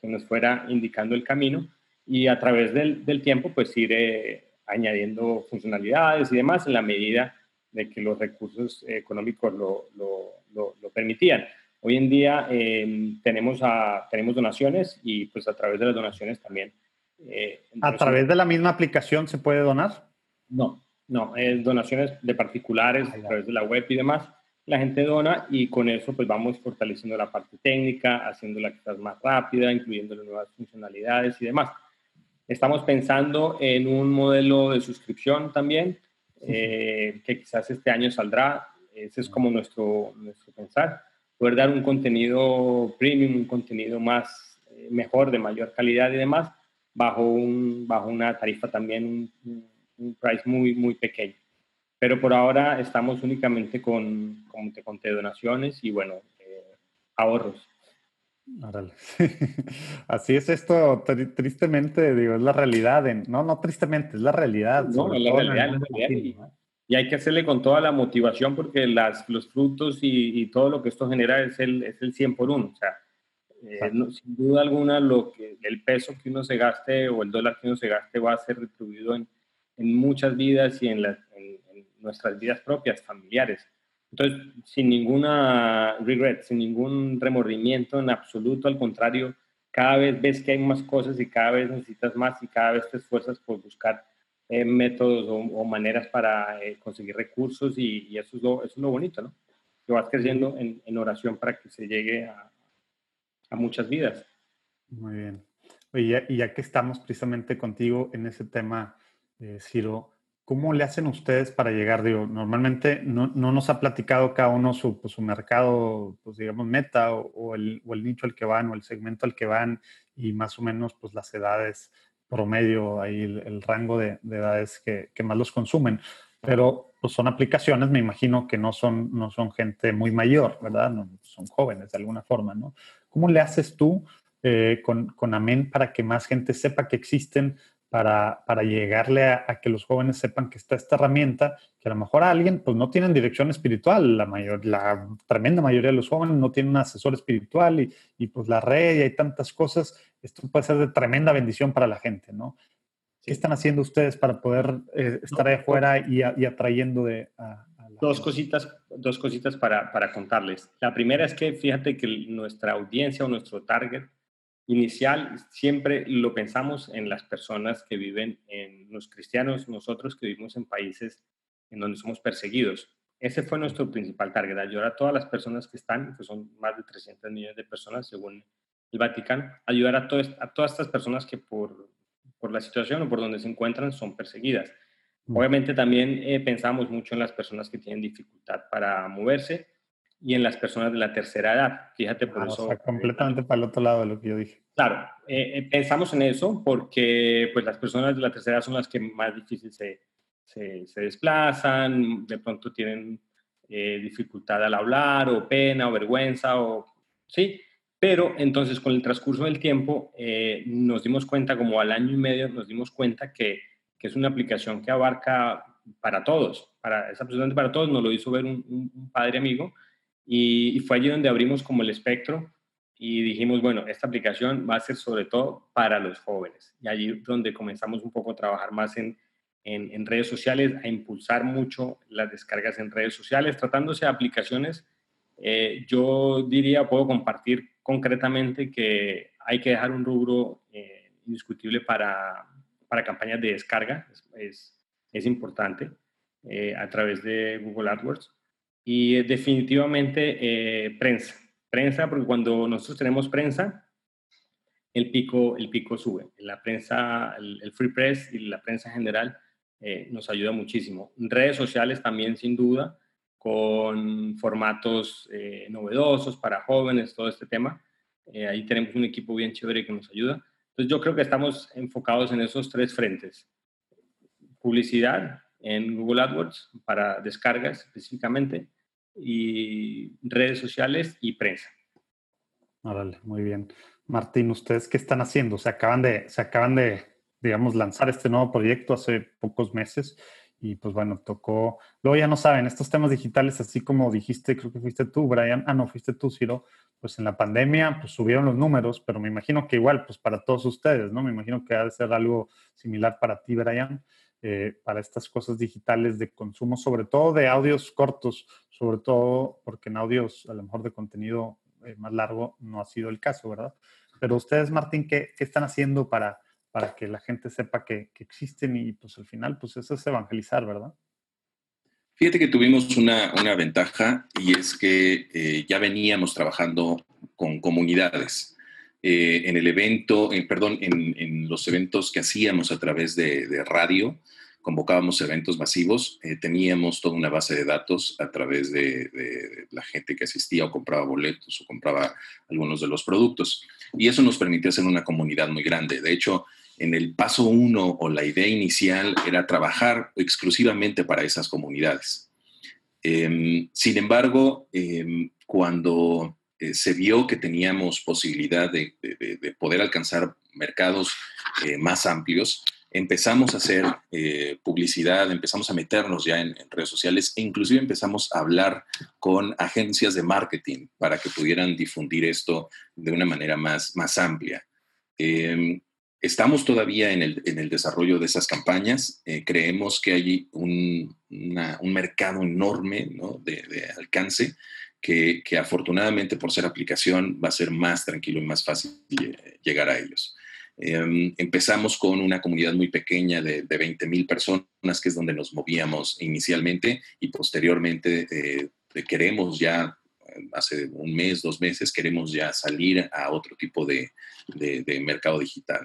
que nos fuera indicando el camino y a través del, del tiempo pues ir eh, añadiendo funcionalidades y demás en la medida de que los recursos económicos lo, lo, lo, permitían. Hoy en día eh, tenemos, a, tenemos donaciones y pues a través de las donaciones también. Eh, ¿A través de la misma aplicación se puede donar? No, no, es donaciones de particulares ah, a través de la web y demás la gente dona y con eso pues vamos fortaleciendo la parte técnica, haciéndola quizás más rápida, incluyendo nuevas funcionalidades y demás. Estamos pensando en un modelo de suscripción también, eh, que quizás este año saldrá. Ese es como nuestro, nuestro pensar. Poder dar un contenido premium, un contenido más eh, mejor, de mayor calidad y demás, bajo, un, bajo una tarifa también, un, un price muy, muy pequeño pero por ahora estamos únicamente con, como te conté, donaciones y bueno, eh, ahorros. Así es esto, tristemente, digo, es la realidad, no, no tristemente, es la realidad. No, es la realidad, Y, hay que hacerle con toda la motivación porque las, los frutos y, todo lo que esto genera es el, es el 100 por 1. O sea, eh, sin duda alguna, lo que, el peso que uno se gaste o el dólar que uno se gaste va a ser retribuido en, en muchas vidas y en, la, nuestras vidas propias, familiares. Entonces, sin ninguna regret, sin ningún remordimiento en absoluto, al contrario, cada vez ves que hay más cosas y cada vez necesitas más y cada vez te esfuerzas por buscar eh, métodos o, maneras para eh, conseguir recursos y, eso, es lo, eso, es lo, bonito, ¿no? Que vas creciendo en, en oración para que se llegue a, a muchas vidas. Muy bien. Oye, y ya que estamos precisamente contigo en ese tema, eh, Ciro, ¿Cómo le hacen ustedes para llegar? Digo, normalmente no, nos ha platicado cada uno su, pues, su mercado, pues digamos, meta o, el, nicho al que van o el segmento al que van y más o menos pues las edades promedio, ahí el, rango de, edades que, más los consumen. Pero pues son aplicaciones, me imagino que no son, no son gente muy mayor, ¿verdad? No, son jóvenes de alguna forma, ¿no? ¿Cómo le haces tú eh, con, con Amén para que más gente sepa que existen para, para llegarle a, que los jóvenes sepan que está esta herramienta, que a lo mejor a alguien pues no tienen dirección espiritual, la, mayor, la tremenda mayoría de los jóvenes no tienen un asesor espiritual y, y pues la red y hay tantas cosas, esto puede ser de tremenda bendición para la gente, ¿no? ¿Qué están haciendo ustedes para poder eh, estar ahí afuera y, y atrayendo de, a, dos cositas, dos cositas para, para, contarles. La primera es que fíjate que nuestra audiencia o nuestro target inicial siempre lo pensamos en las personas que viven, en los cristianos, nosotros que vivimos en países en donde somos perseguidos. Ese fue nuestro principal target, ayudar a todas las personas que están, que son más de 300 millones de personas según el Vaticano, ayudar a, a todas estas personas que por, por la situación o por donde se encuentran son perseguidas. Mm. Obviamente también eh, pensamos mucho en las personas que tienen dificultad para moverse, y en las personas de la tercera edad. Fíjate por ah, eso. completamente para el otro lado de lo que yo dije. Claro, eh, eh, pensamos en eso porque pues las personas de la tercera edad son las que más difícil se, se, desplazan, de pronto tienen eh, dificultad al hablar o pena o vergüenza o sí, pero entonces con el transcurso del tiempo nos dimos cuenta, como al año y medio, nos dimos cuenta que, que es una aplicación que abarca para todos, para, es absolutamente para todos, nos lo hizo ver un, un padre amigo y, fue allí donde abrimos como el espectro y dijimos, bueno, esta aplicación va a ser sobre todo para los jóvenes. Y allí donde comenzamos un poco a trabajar más en, en, redes sociales, a impulsar mucho las descargas en redes sociales, tratándose de aplicaciones Eh, yo diría, puedo compartir concretamente que hay que dejar un rubro eh, indiscutible para, para, campañas de descarga, es, es, importante, eh, a través de Google AdWords. Y definitivamente prensa, prensa, porque cuando nosotros tenemos prensa, el pico, el pico sube. La prensa, el, free press y la prensa en general nos ayuda muchísimo. Redes sociales también, sin duda, con formatos eh, novedosos para jóvenes, todo este tema. Eh, ahí tenemos un equipo bien chévere que nos ayuda. Entonces yo creo que estamos enfocados en esos tres frentes. Publicidad en Google AdWords para descargas específicamente y redes sociales y prensa. Muy bien. Martín, ¿ustedes qué están haciendo? Se acaban de, se acaban de, digamos, lanzar este nuevo proyecto hace pocos meses y pues bueno, tocó, luego ya no saben, estos temas digitales, así como dijiste, creo que fuiste tú, Brian, ah, no, fuiste tú, Ciro, pues en la pandemia pues subieron los números, pero me imagino que igual, pues para todos ustedes, ¿no? Me imagino que ha de ser algo similar para ti, Brian, eh, para estas cosas digitales de consumo, sobre todo de audios cortos, sobre todo porque en audios a lo mejor de contenido eh, más largo no ha sido el caso, ¿verdad? Pero ustedes, Martín, ¿qué, qué están haciendo para para que la gente sepa que, existen y pues al final pues eso es evangelizar, ¿verdad? Fíjate que tuvimos una, ventaja y es que eh, ya veníamos trabajando con comunidades. Eh, en el evento, eh, perdón, en, los eventos que hacíamos a través de, radio, convocábamos eventos masivos, teníamos toda una base de datos a través de, de, la gente que asistía o compraba boletos o compraba algunos de los productos. Y eso nos permitió hacer una comunidad muy grande. De hecho, en el paso uno o la idea inicial era trabajar exclusivamente para esas comunidades. Em, sin embargo, em, cuando eh, se vio que teníamos posibilidad de, poder alcanzar mercados eh, más amplios, empezamos a hacer eh, publicidad, empezamos a meternos ya en, redes sociales e inclusive empezamos a hablar con agencias de marketing para que pudieran difundir esto de una manera más, más amplia. Em, Estamos todavía en el, en el, desarrollo de esas campañas. Creemos que hay un, un mercado enorme ¿no? de, alcance que, que, afortunadamente por ser aplicación va a ser más tranquilo y más fácil llegar a ellos. Em, empezamos con una comunidad muy pequeña de, de 20 mil personas, que es donde nos movíamos inicialmente y posteriormente eh, queremos ya hace un mes, dos meses, queremos ya salir a otro tipo de, de, mercado digital.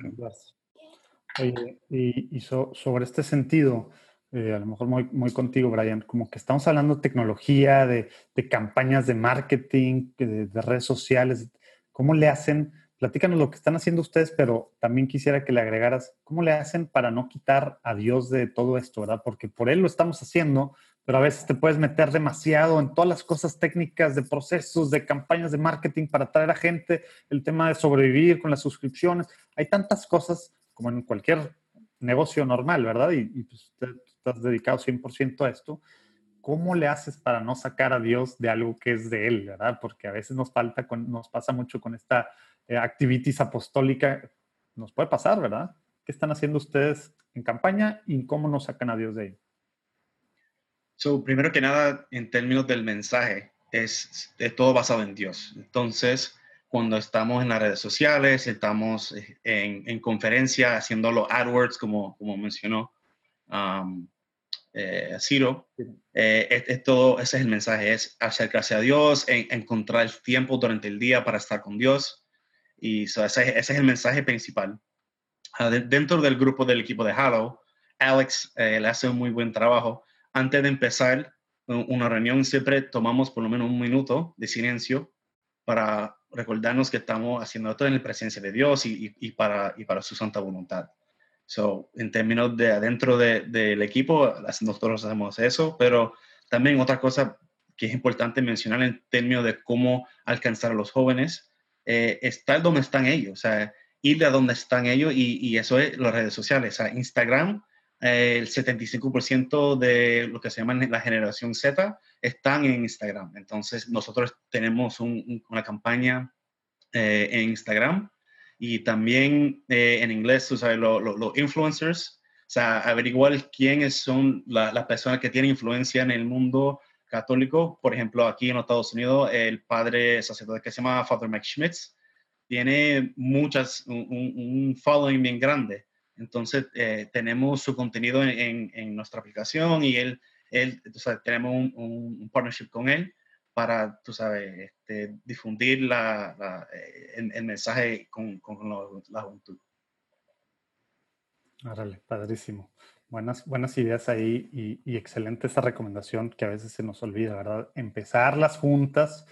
y, sobre este sentido, eh, a lo mejor muy, muy contigo, Brian, como que estamos hablando de tecnología, de, de campañas de marketing, de, de, redes sociales, ¿cómo le hacen? Platícanos lo que están haciendo ustedes, pero también quisiera que le agregaras, ¿cómo le hacen para no quitar a Dios de todo esto, verdad? Porque por él lo estamos haciendo, pero a veces te puedes meter demasiado en todas las cosas técnicas de procesos, de campañas de marketing para atraer a gente, el tema de sobrevivir con las suscripciones. Hay tantas cosas como en cualquier negocio normal, ¿verdad? Y, y pues, estás dedicado 100% a esto. ¿Cómo le haces para no sacar a Dios de algo que es de Él, ¿verdad? Porque a veces nos, falta con, nos pasa mucho con esta eh, activitis apostólica. Nos puede pasar, ¿verdad? ¿Qué están haciendo ustedes en campaña y cómo nos sacan a Dios de ahí? So, primero que nada, en términos del mensaje, es, todo basado en Dios. Entonces, cuando estamos en las redes sociales, estamos en, en conferencia haciendo los AdWords, como, como mencionó um, eh, Ciro, eh, es, todo, ese es el mensaje, es acercarse a Dios, encontrar el tiempo durante el día para estar con Dios. Y ese, ese, es el mensaje principal. Uh, dentro del grupo del equipo de Halo, Alex eh, le hace un muy buen trabajo antes de empezar una reunión siempre tomamos por lo menos un minuto de silencio para recordarnos que estamos haciendo esto en la presencia de Dios y, para, y para su santa voluntad. So, en términos de adentro del equipo, nosotros hacemos eso, pero también otra cosa que es importante mencionar en términos de cómo alcanzar a los jóvenes, eh, estar donde están ellos, o sea, ir a donde están ellos y, y eso es las redes sociales, o sea, Instagram el 75% de lo que se llama la generación Z están en Instagram. Entonces, nosotros tenemos una campaña eh, en Instagram y también eh, en inglés, tú sabes, los influencers, o sea, averiguar quiénes son las personas que tienen influencia en el mundo católico. Por ejemplo, aquí en los Estados Unidos, el padre sacerdote que se llama Father Mike Schmitz tiene muchas, un, following bien grande. Entonces, eh, tenemos su contenido en, en, nuestra aplicación y él, él tenemos un, un, partnership con él para, tú sabes, este, difundir la, eh, el, mensaje con, con la juventud. Árale, padrísimo. Buenas, buenas ideas ahí y, y, excelente esa recomendación que a veces se nos olvida, ¿verdad? Empezar las juntas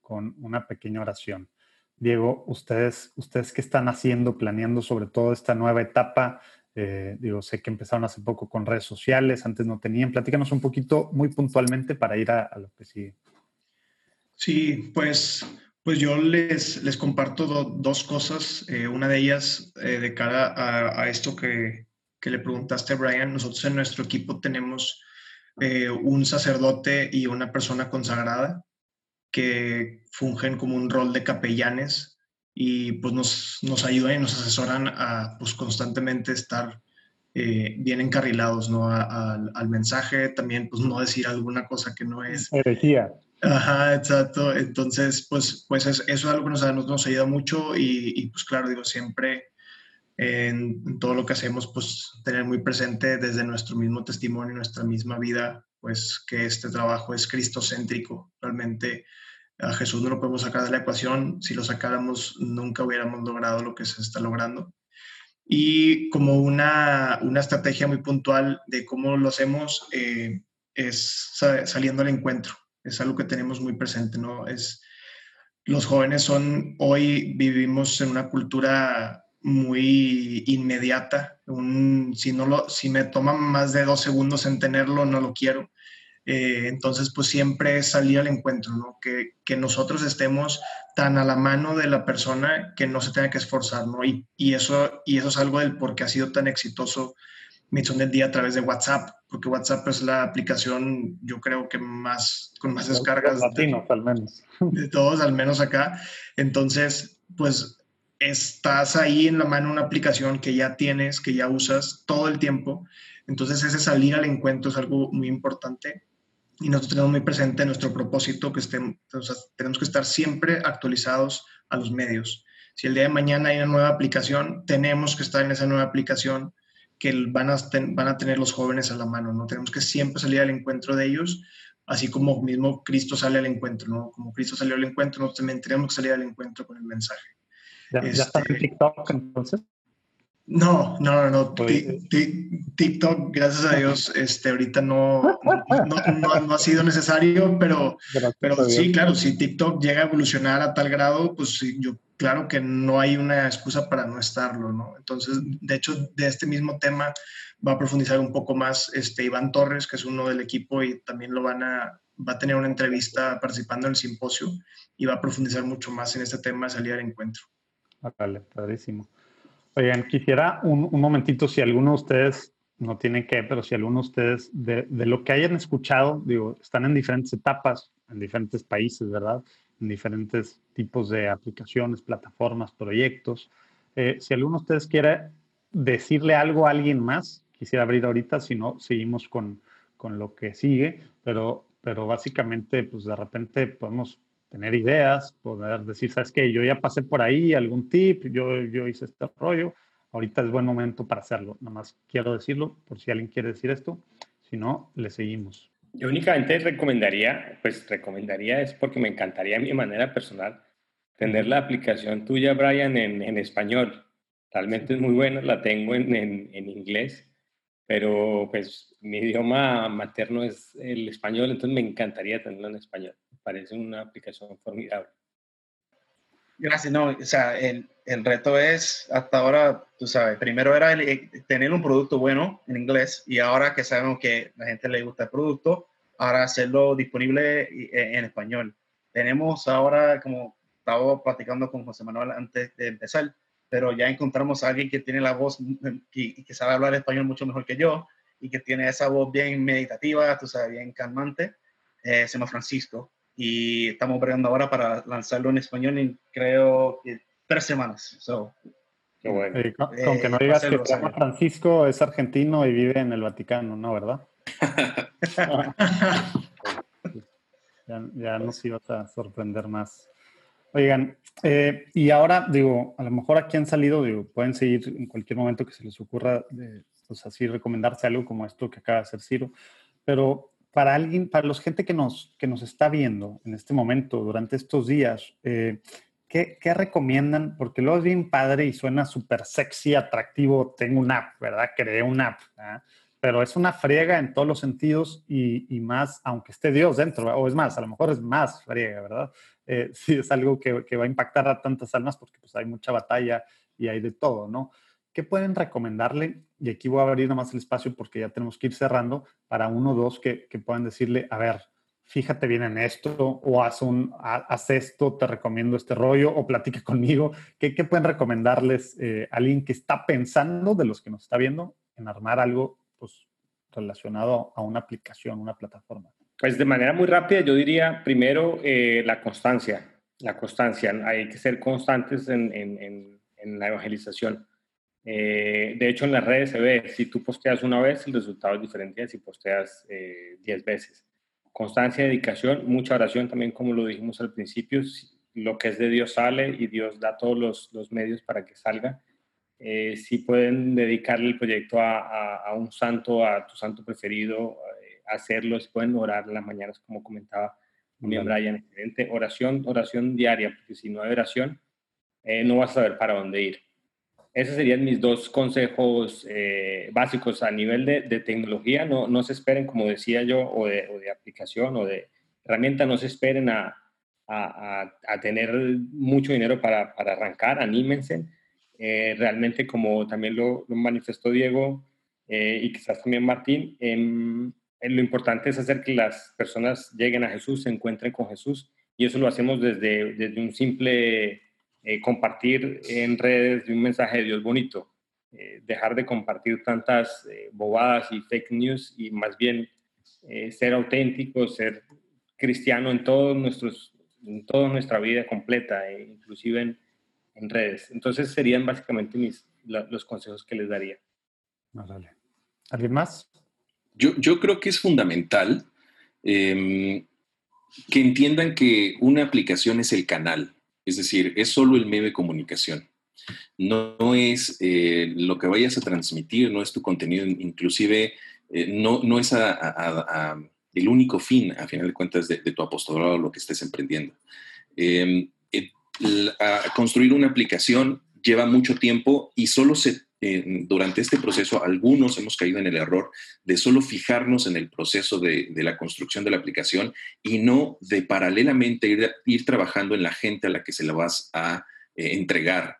con una pequeña oración. Diego, ustedes, ustedes qué están haciendo, planeando sobre todo esta nueva etapa. Eh, digo, sé que empezaron hace poco con redes sociales, antes no tenían. Platícanos un poquito muy puntualmente para ir a, lo que sigue. Sí, pues, pues yo les, les comparto dos cosas. Eh, una de ellas, eh, de cara a, esto que, que, le preguntaste a Brian, nosotros en nuestro equipo tenemos un sacerdote y una persona consagrada que fungen como un rol de capellanes y pues nos, nos ayudan y nos asesoran a pues constantemente estar eh, bien encarrilados ¿no? al mensaje, también pues no decir alguna cosa que no es... Herejía. Ajá, exacto. Entonces, pues, pues eso es algo que nos, nos ayuda mucho y, y, pues claro, digo, siempre en, todo lo que hacemos, pues tener muy presente desde nuestro mismo testimonio, nuestra misma vida, pues que este trabajo es cristocéntrico. Realmente a Jesús no lo podemos sacar de la ecuación. Si lo sacáramos, nunca hubiéramos logrado lo que se está logrando. Y como una, una estrategia muy puntual de cómo lo hacemos eh, es saliendo al encuentro. Es algo que tenemos muy presente, ¿no? Es, los jóvenes son, hoy vivimos en una cultura muy inmediata. Un, si, no lo, si me toman más de dos segundos en tenerlo, no lo quiero. Eh, entonces, pues siempre es salir al encuentro, ¿no? Que, que, nosotros estemos tan a la mano de la persona que no se tenga que esforzar, ¿no? Y, y, eso, y eso es algo del por qué ha sido tan exitoso Misión del Día a través de WhatsApp, porque WhatsApp es la aplicación, yo creo que más, con más descargas. Latinos, al menos. De todos, al menos acá. Entonces, pues estás ahí en la mano una aplicación que ya tienes, que ya usas todo el tiempo. Entonces, ese salir al encuentro es algo muy importante y nosotros tenemos muy presente nuestro propósito que estemos, tenemos que estar siempre actualizados a los medios. Si el día de mañana hay una nueva aplicación, tenemos que estar en esa nueva aplicación que van a, van a tener los jóvenes a la mano, ¿no? Tenemos que siempre salir al encuentro de ellos, así como mismo Cristo sale al encuentro, ¿no? Como Cristo salió al encuentro, nosotros también tenemos que salir al encuentro con el mensaje. ¿Ya, está en este, TikTok entonces? No, no, no, TikTok, gracias a Dios, este, ahorita no, no, ha sido necesario, pero, pero sí, claro, si TikTok llega a evolucionar a tal grado, pues yo, claro que no hay una excusa para no estarlo, ¿no? Entonces, de hecho, de este mismo tema va a profundizar un poco más este, Iván Torres, que es uno del equipo y también lo van a, va a tener una entrevista participando en el simposio y va a profundizar mucho más en este tema de salir al encuentro. Vale, padrísimo. Oigan, quisiera un, momentito, si alguno de ustedes, no tiene que, pero si alguno de ustedes, de, lo que hayan escuchado, digo, están en diferentes etapas, en diferentes países, ¿verdad? En diferentes tipos de aplicaciones, plataformas, proyectos. Eh, si alguno de ustedes quiere decirle algo a alguien más, quisiera abrir ahorita, si no, seguimos con, con lo que sigue, pero, pero básicamente, pues de repente podemos tener ideas, poder decir, sabes qué, yo ya pasé por ahí, algún tip, yo, yo hice este rollo, ahorita es buen momento para hacerlo. Nada más quiero decirlo por si alguien quiere decir esto, si no, le seguimos. Yo únicamente recomendaría, pues recomendaría es porque me encantaría a mi manera personal tener la aplicación tuya, Brian, en, en español. Realmente es muy buena, la tengo en, en, en inglés, pero pues mi idioma materno es el español, entonces me encantaría tenerlo en español parece una aplicación formidable. Gracias, no, o sea, el, el reto es, hasta ahora, tú sabes, primero era eh, tener un producto bueno en inglés y ahora que sabemos que la gente le gusta el producto, ahora hacerlo disponible eh, en español. Tenemos ahora, como estaba platicando con José Manuel antes de empezar, pero ya encontramos a alguien que tiene la voz y que sabe hablar español mucho mejor que yo y que tiene esa voz bien meditativa, tú sabes, bien calmante, eh, se llama Francisco y estamos bregando ahora para lanzarlo en español en creo que tres semanas. So, Qué bueno. aunque no eh, digas que Francisco es argentino y vive en el Vaticano, ¿no? ¿Verdad? ya, ya nos ibas a sorprender más. Oigan, eh, y ahora digo, a lo mejor aquí han salido, digo, pueden seguir en cualquier momento que se les ocurra, pues así recomendarse algo como esto que acaba de hacer Ciro, pero para alguien, para los gente que nos, que nos está viendo en este momento, durante estos días, eh, ¿qué, ¿qué, recomiendan? Porque luego es bien padre y suena súper sexy, atractivo, tengo una app, ¿verdad? Creé una app, ¿verdad? pero es una friega en todos los sentidos y, y, más, aunque esté Dios dentro, o es más, a lo mejor es más friega, ¿verdad? Eh, es algo que, que, va a impactar a tantas almas porque pues hay mucha batalla y hay de todo, ¿no? ¿Qué pueden recomendarle? Y aquí voy a abrir nomás el espacio porque ya tenemos que ir cerrando para uno o dos que, que puedan decirle, a ver, fíjate bien en esto o haz, un, haz esto, te recomiendo este rollo o platica conmigo. ¿Qué, qué pueden recomendarles eh, a alguien que está pensando, de los que nos está viendo, en armar algo pues, relacionado a una aplicación, una plataforma? Pues de manera muy rápida, yo diría primero eh, la constancia. La constancia. Hay que ser constantes en, en, en la evangelización. Eh, de hecho, en las redes se ve, si tú posteas una vez, el resultado es diferente si posteas 10 eh, veces. Constancia, dedicación, mucha oración también, como lo dijimos al principio. Lo que es de Dios sale y Dios da todos los, los medios para que salga. Eh, si pueden dedicarle el proyecto a, a, un santo, a tu santo preferido, hacerlo, si pueden orar en las mañanas, como comentaba William Bryan, excelente. Oración, oración diaria, porque si no hay oración, no vas a saber para dónde ir. Esos serían mis dos consejos eh, básicos a nivel de, de, tecnología. No, no se esperen, como decía yo, o de, o de aplicación o de herramienta, no se esperen a, a, a tener mucho dinero para, para arrancar, anímense eh, realmente, como también lo, lo manifestó Diego eh, y quizás también Martín, em, lo importante es hacer que las personas lleguen a Jesús, se encuentren con Jesús, y eso lo hacemos desde, desde un simple eh, compartir en redes de un mensaje de Dios bonito, dejar de compartir tantas bobadas y fake news y más bien ser auténtico, ser cristiano en todos nuestros en toda nuestra vida completa, inclusive en, en redes. Entonces serían básicamente mis, la, los consejos que les daría. Vale. ¿Alguien más? Yo, yo creo que es fundamental eh, que entiendan que una aplicación es el canal, es decir, es solo el medio de comunicación. No, es eh, lo que vayas a transmitir, no es tu contenido, inclusive eh, no, no es el único fin, a final de cuentas, de, tu apostolado, lo que estés emprendiendo. A construir una aplicación lleva mucho tiempo y solo se, durante este proceso algunos hemos caído en el error de solo fijarnos en el proceso de, la construcción de la aplicación y no de paralelamente ir, trabajando en la gente a la que se la vas a eh, entregar.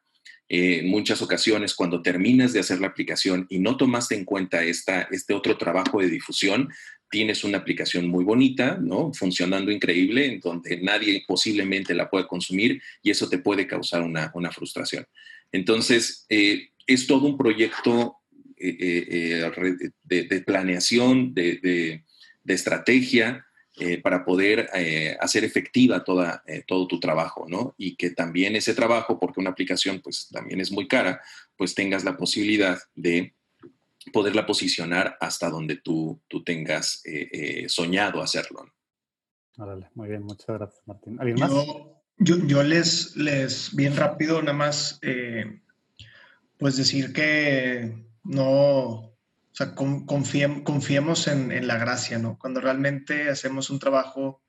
Eh, en muchas ocasiones, cuando terminas de hacer la aplicación y no tomaste en cuenta este otro trabajo de difusión, tienes una aplicación muy bonita, ¿no? Funcionando increíble, en donde nadie posiblemente la puede consumir y eso te puede causar una frustración. Entonces, eh, es todo un proyecto eh, eh, de, de, planeación, de, de, de estrategia eh, para poder hacer efectiva toda, todo tu trabajo, ¿no? Y que también ese trabajo, porque una aplicación pues también es muy cara, pues tengas la posibilidad de poderla posicionar hasta donde tú, tú tengas eh, eh, soñado hacerlo. Órale, muy bien, muchas gracias, Martín. ¿Alguien más? Yo, yo, yo les, les, bien rápido, nada más, eh, pues decir que no, o sea, confiem, confiemos en, en, la gracia, ¿no? Cuando realmente hacemos un trabajo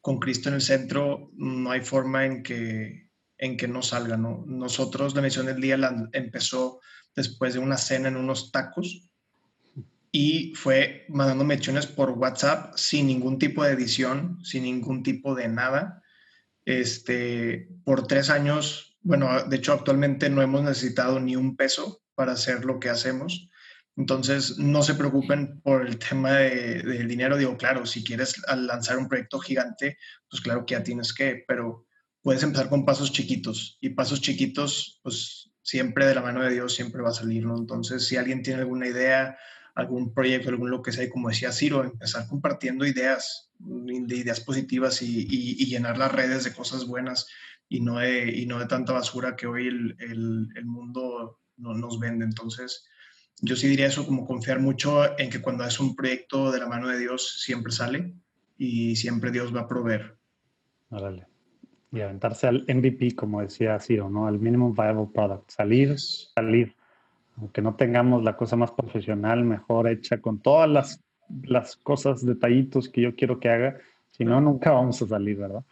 con Cristo en el centro, no hay forma en que, en que no salga, ¿no? Nosotros, la misión del día la empezó después de una cena en unos tacos y fue mandando menciones por WhatsApp sin ningún tipo de edición, sin ningún tipo de nada. Este, por tres años, bueno, de hecho actualmente no hemos necesitado ni un peso para hacer lo que hacemos. Entonces, no se preocupen por el tema de, del dinero. Digo, claro, si quieres lanzar un proyecto gigante, pues claro que ya tienes que, pero puedes empezar con pasos chiquitos y pasos chiquitos, pues siempre de la mano de Dios siempre va a salir, ¿no? Entonces, si alguien tiene alguna idea, algún proyecto, algún lo que sea, y como decía Ciro, empezar compartiendo ideas, de ideas positivas y, y, y llenar las redes de cosas buenas y no de, y no de tanta basura que hoy el, el, el mundo no, nos vende. Entonces, yo sí diría eso, como confiar mucho en que cuando es un proyecto de la mano de Dios siempre sale y siempre Dios va a proveer. Órale. Y aventarse al MVP, como decía Ciro, ¿no? Al Minimum Viable Product. Salir, salir. Aunque no tengamos la cosa más profesional, mejor hecha, con todas las, las cosas, detallitos que yo quiero que haga. Si no, nunca vamos a salir, ¿verdad?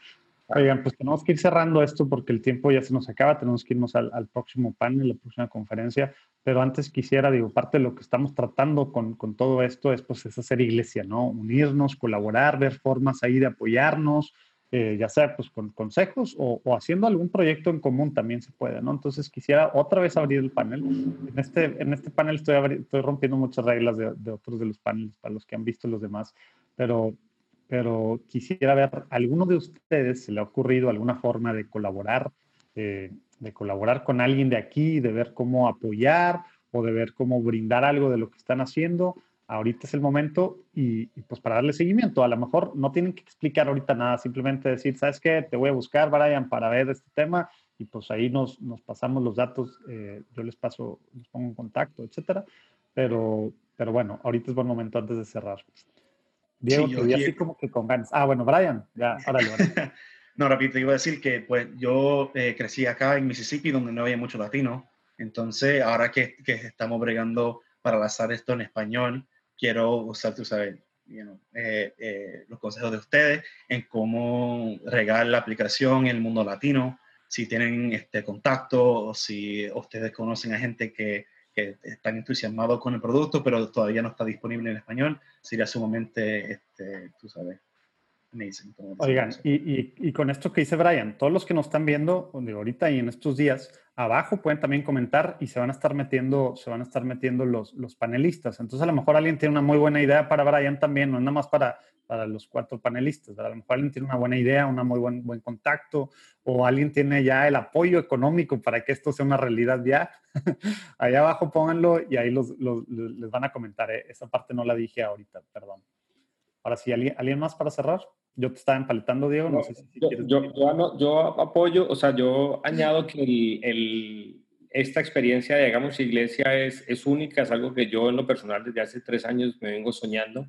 Oigan, pues tenemos que ir cerrando esto porque el tiempo ya se nos acaba, tenemos que irnos al, próximo panel, la próxima conferencia, pero antes quisiera, digo, parte de lo que estamos tratando con, con, todo esto es pues es hacer iglesia, ¿no? Unirnos, colaborar, ver formas ahí de apoyarnos, eh, ya sea pues con consejos o, o, haciendo algún proyecto en común también se puede, ¿no? Entonces quisiera otra vez abrir el panel. En este, en este panel estoy, estoy rompiendo muchas reglas de, de otros de los paneles para los que han visto los demás, pero pero quisiera ver, ¿a alguno de ustedes se le ha ocurrido alguna forma de colaborar, eh, de colaborar con alguien de aquí, de ver cómo apoyar o de ver cómo brindar algo de lo que están haciendo? Ahorita es el momento y, y, pues para darle seguimiento. A lo mejor no tienen que explicar ahorita nada, simplemente decir, ¿sabes qué? Te voy a buscar, Brian, para ver este tema y pues ahí nos, nos pasamos los datos, eh, yo les paso, les pongo en contacto, etcétera. Pero, pero bueno, ahorita es buen momento antes de cerrar. Diego, sí, te vi así como que con ganas. Ah, bueno, Brian, ya, órale. no, rápido, te iba a decir que pues yo eh, crecí acá en Mississippi, donde no había mucho latino. Entonces, ahora que, que estamos bregando para lanzar esto en español, quiero usar, tú sabes, you know, eh, eh, los consejos de ustedes en cómo regar la aplicación en el mundo latino, si tienen este contacto o si ustedes conocen a gente que que están entusiasmados con el producto, pero todavía no está disponible en español, sería sumamente, este, tú sabes, amazing. Oigan, y, y, y, con esto que dice Brian, todos los que nos están viendo ahorita y en estos días, abajo pueden también comentar y se van a estar metiendo, se van a estar metiendo los, los panelistas. Entonces a lo mejor alguien tiene una muy buena idea para Brian también, no nada más para, para los cuatro panelistas. A lo mejor alguien tiene una buena idea, una muy buen, buen contacto, o alguien tiene ya el apoyo económico para que esto sea una realidad ya. Allá abajo pónganlo y ahí los, los, les van a comentar. ¿eh? Esa parte no la dije ahorita, perdón. Ahora sí, ¿alguien, ¿alguien más para cerrar? Yo te estaba empaletando, Diego. No, no sé si, yo, quieres. Yo, yo, yo, apoyo, o sea, yo añado que el, el, esta experiencia de Hagamos Iglesia es, es única, es algo que yo en lo personal desde hace tres años me vengo soñando.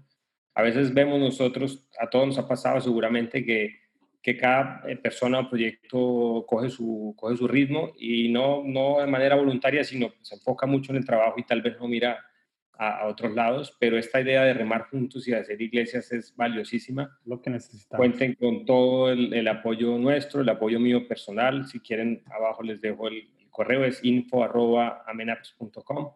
A veces vemos nosotros, a todos nos ha pasado seguramente que, que cada eh, persona o proyecto coge su, coge su ritmo y no, no de manera voluntaria, sino se enfoca mucho en el trabajo y tal vez no mira a, a, otros lados, pero esta idea de remar juntos y hacer iglesias es valiosísima. Lo que necesitamos. Cuenten con todo el, el apoyo nuestro, el apoyo mío personal. Si quieren, abajo les dejo el, el correo, es info.amenapps.com.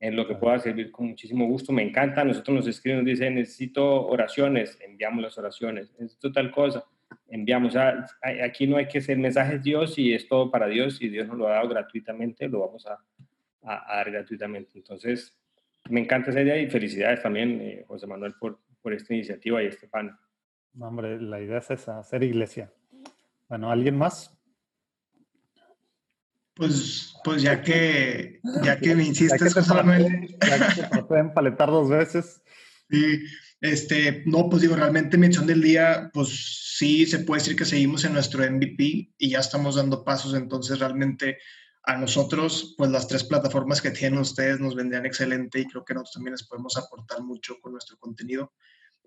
En lo que pueda servir con muchísimo gusto. Me encanta. Nosotros nos escriben, nos dicen, necesito oraciones, enviamos las oraciones. Necesito tal cosa, enviamos. Sea, aquí no hay que hacer mensajes Dios y es todo para Dios y Dios nos lo ha dado gratuitamente, lo vamos a, a, a dar gratuitamente. Entonces, me encanta esa idea y felicidades también, eh, José Manuel, por, por, esta iniciativa y este panel. No, hombre, la idea es esa, hacer iglesia. Bueno, ¿alguien más? Pues, pues ya que, ya que me insistes, José Manuel. Ya que te pueden paletar dos veces. Sí, este, no, pues digo, realmente mención del día, pues sí, se puede decir que seguimos en nuestro MVP y ya estamos dando pasos, entonces realmente a nosotros, pues las tres plataformas que tienen ustedes nos vendrían excelente y creo que nosotros también les podemos aportar mucho con nuestro contenido.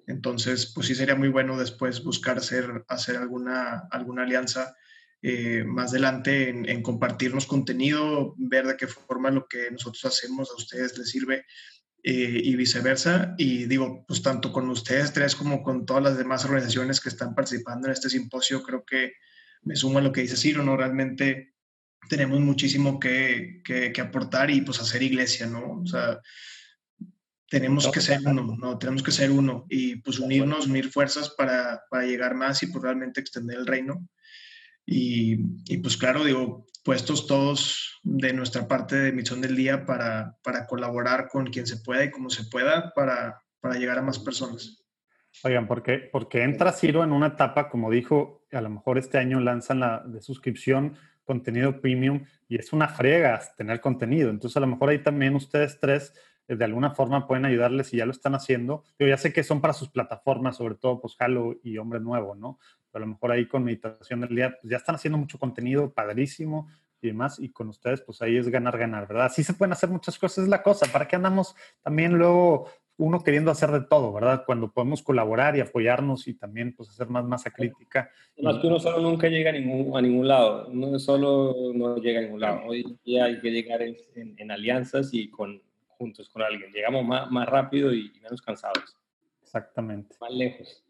Entonces, pues sí sería muy bueno después buscar hacer, hacer alguna, alguna alianza eh, más adelante en, compartirnos contenido, ver de qué forma lo que nosotros hacemos a ustedes les sirve eh, y viceversa. Y digo, pues tanto con ustedes tres como con todas las demás organizaciones que están participando en este simposio, creo que me sumo a lo que dice Ciro, ¿no? Realmente tenemos muchísimo que, que, que, aportar y pues hacer iglesia, ¿no? O sea, tenemos que ser uno, ¿no? Tenemos que ser uno y pues unirnos, unir fuerzas para, para llegar más y pues realmente extender el reino. Y, y, pues claro, digo, puestos todos de nuestra parte de misión del día para, para colaborar con quien se pueda y como se pueda para, para llegar a más personas. Oigan, porque, porque entra Ciro en una etapa, como dijo, a lo mejor este año lanzan la de suscripción, contenido premium y es una frega tener contenido. Entonces, a lo mejor ahí también ustedes tres eh, de alguna forma pueden ayudarles si ya lo están haciendo. Yo ya sé que son para sus plataformas, sobre todo pues Halo y Hombre Nuevo, ¿no? Pero a lo mejor ahí con Meditación del Día, pues ya están haciendo mucho contenido padrísimo y demás, y con ustedes pues ahí es ganar, ganar, ¿verdad? Sí se pueden hacer muchas cosas, es la cosa, ¿para qué andamos también luego uno queriendo hacer de todo, ¿verdad? Cuando podemos colaborar y apoyarnos y también pues hacer más masa crítica. Más que uno solo nunca llega a ningún, a ningún lado, uno solo no llega a ningún lado. Hoy día hay que llegar en, en, alianzas y con, juntos con alguien. Llegamos más, más rápido y menos cansados. Exactamente. Más lejos.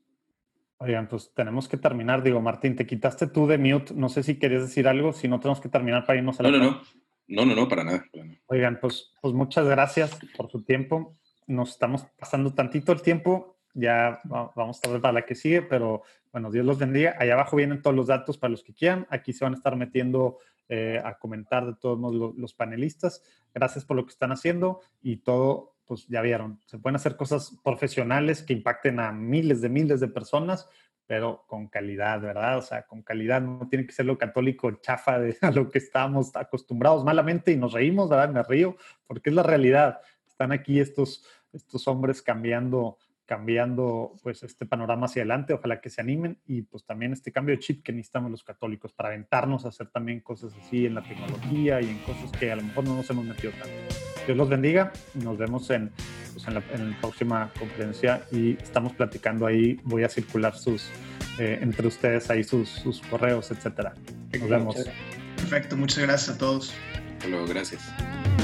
Oigan, pues tenemos que terminar. Digo, Martín, te quitaste tú de mute. No sé si querías decir algo, si no tenemos que terminar para irnos a la... No, no, no. No, no, no, para nada. Oigan, pues, pues muchas gracias por su tiempo nos estamos pasando tantito el tiempo, ya vamos a ver para la que sigue, pero bueno, Dios los bendiga. Allá abajo vienen todos los datos para los que quieran. Aquí se van a estar metiendo eh, a comentar de todos modos los, panelistas. Gracias por lo que están haciendo y todo, pues ya vieron, se pueden hacer cosas profesionales que impacten a miles de miles de personas, pero con calidad, ¿verdad? O sea, con calidad, no tiene que ser lo católico chafa de a lo que estamos acostumbrados malamente y nos reímos, ¿verdad? Me río, porque es la realidad están aquí estos, estos hombres cambiando, cambiando pues este panorama hacia adelante, ojalá que se animen y pues también este cambio de chip que necesitamos los católicos para aventarnos a hacer también cosas así en la tecnología y en cosas que a lo mejor no nos hemos metido tanto. Dios los bendiga, nos vemos en, pues, en, la, próxima conferencia y estamos platicando ahí, voy a circular sus, eh, entre ustedes ahí sus, sus correos, etcétera. Nos vemos. Perfecto, muchas gracias a todos. Hasta luego, gracias.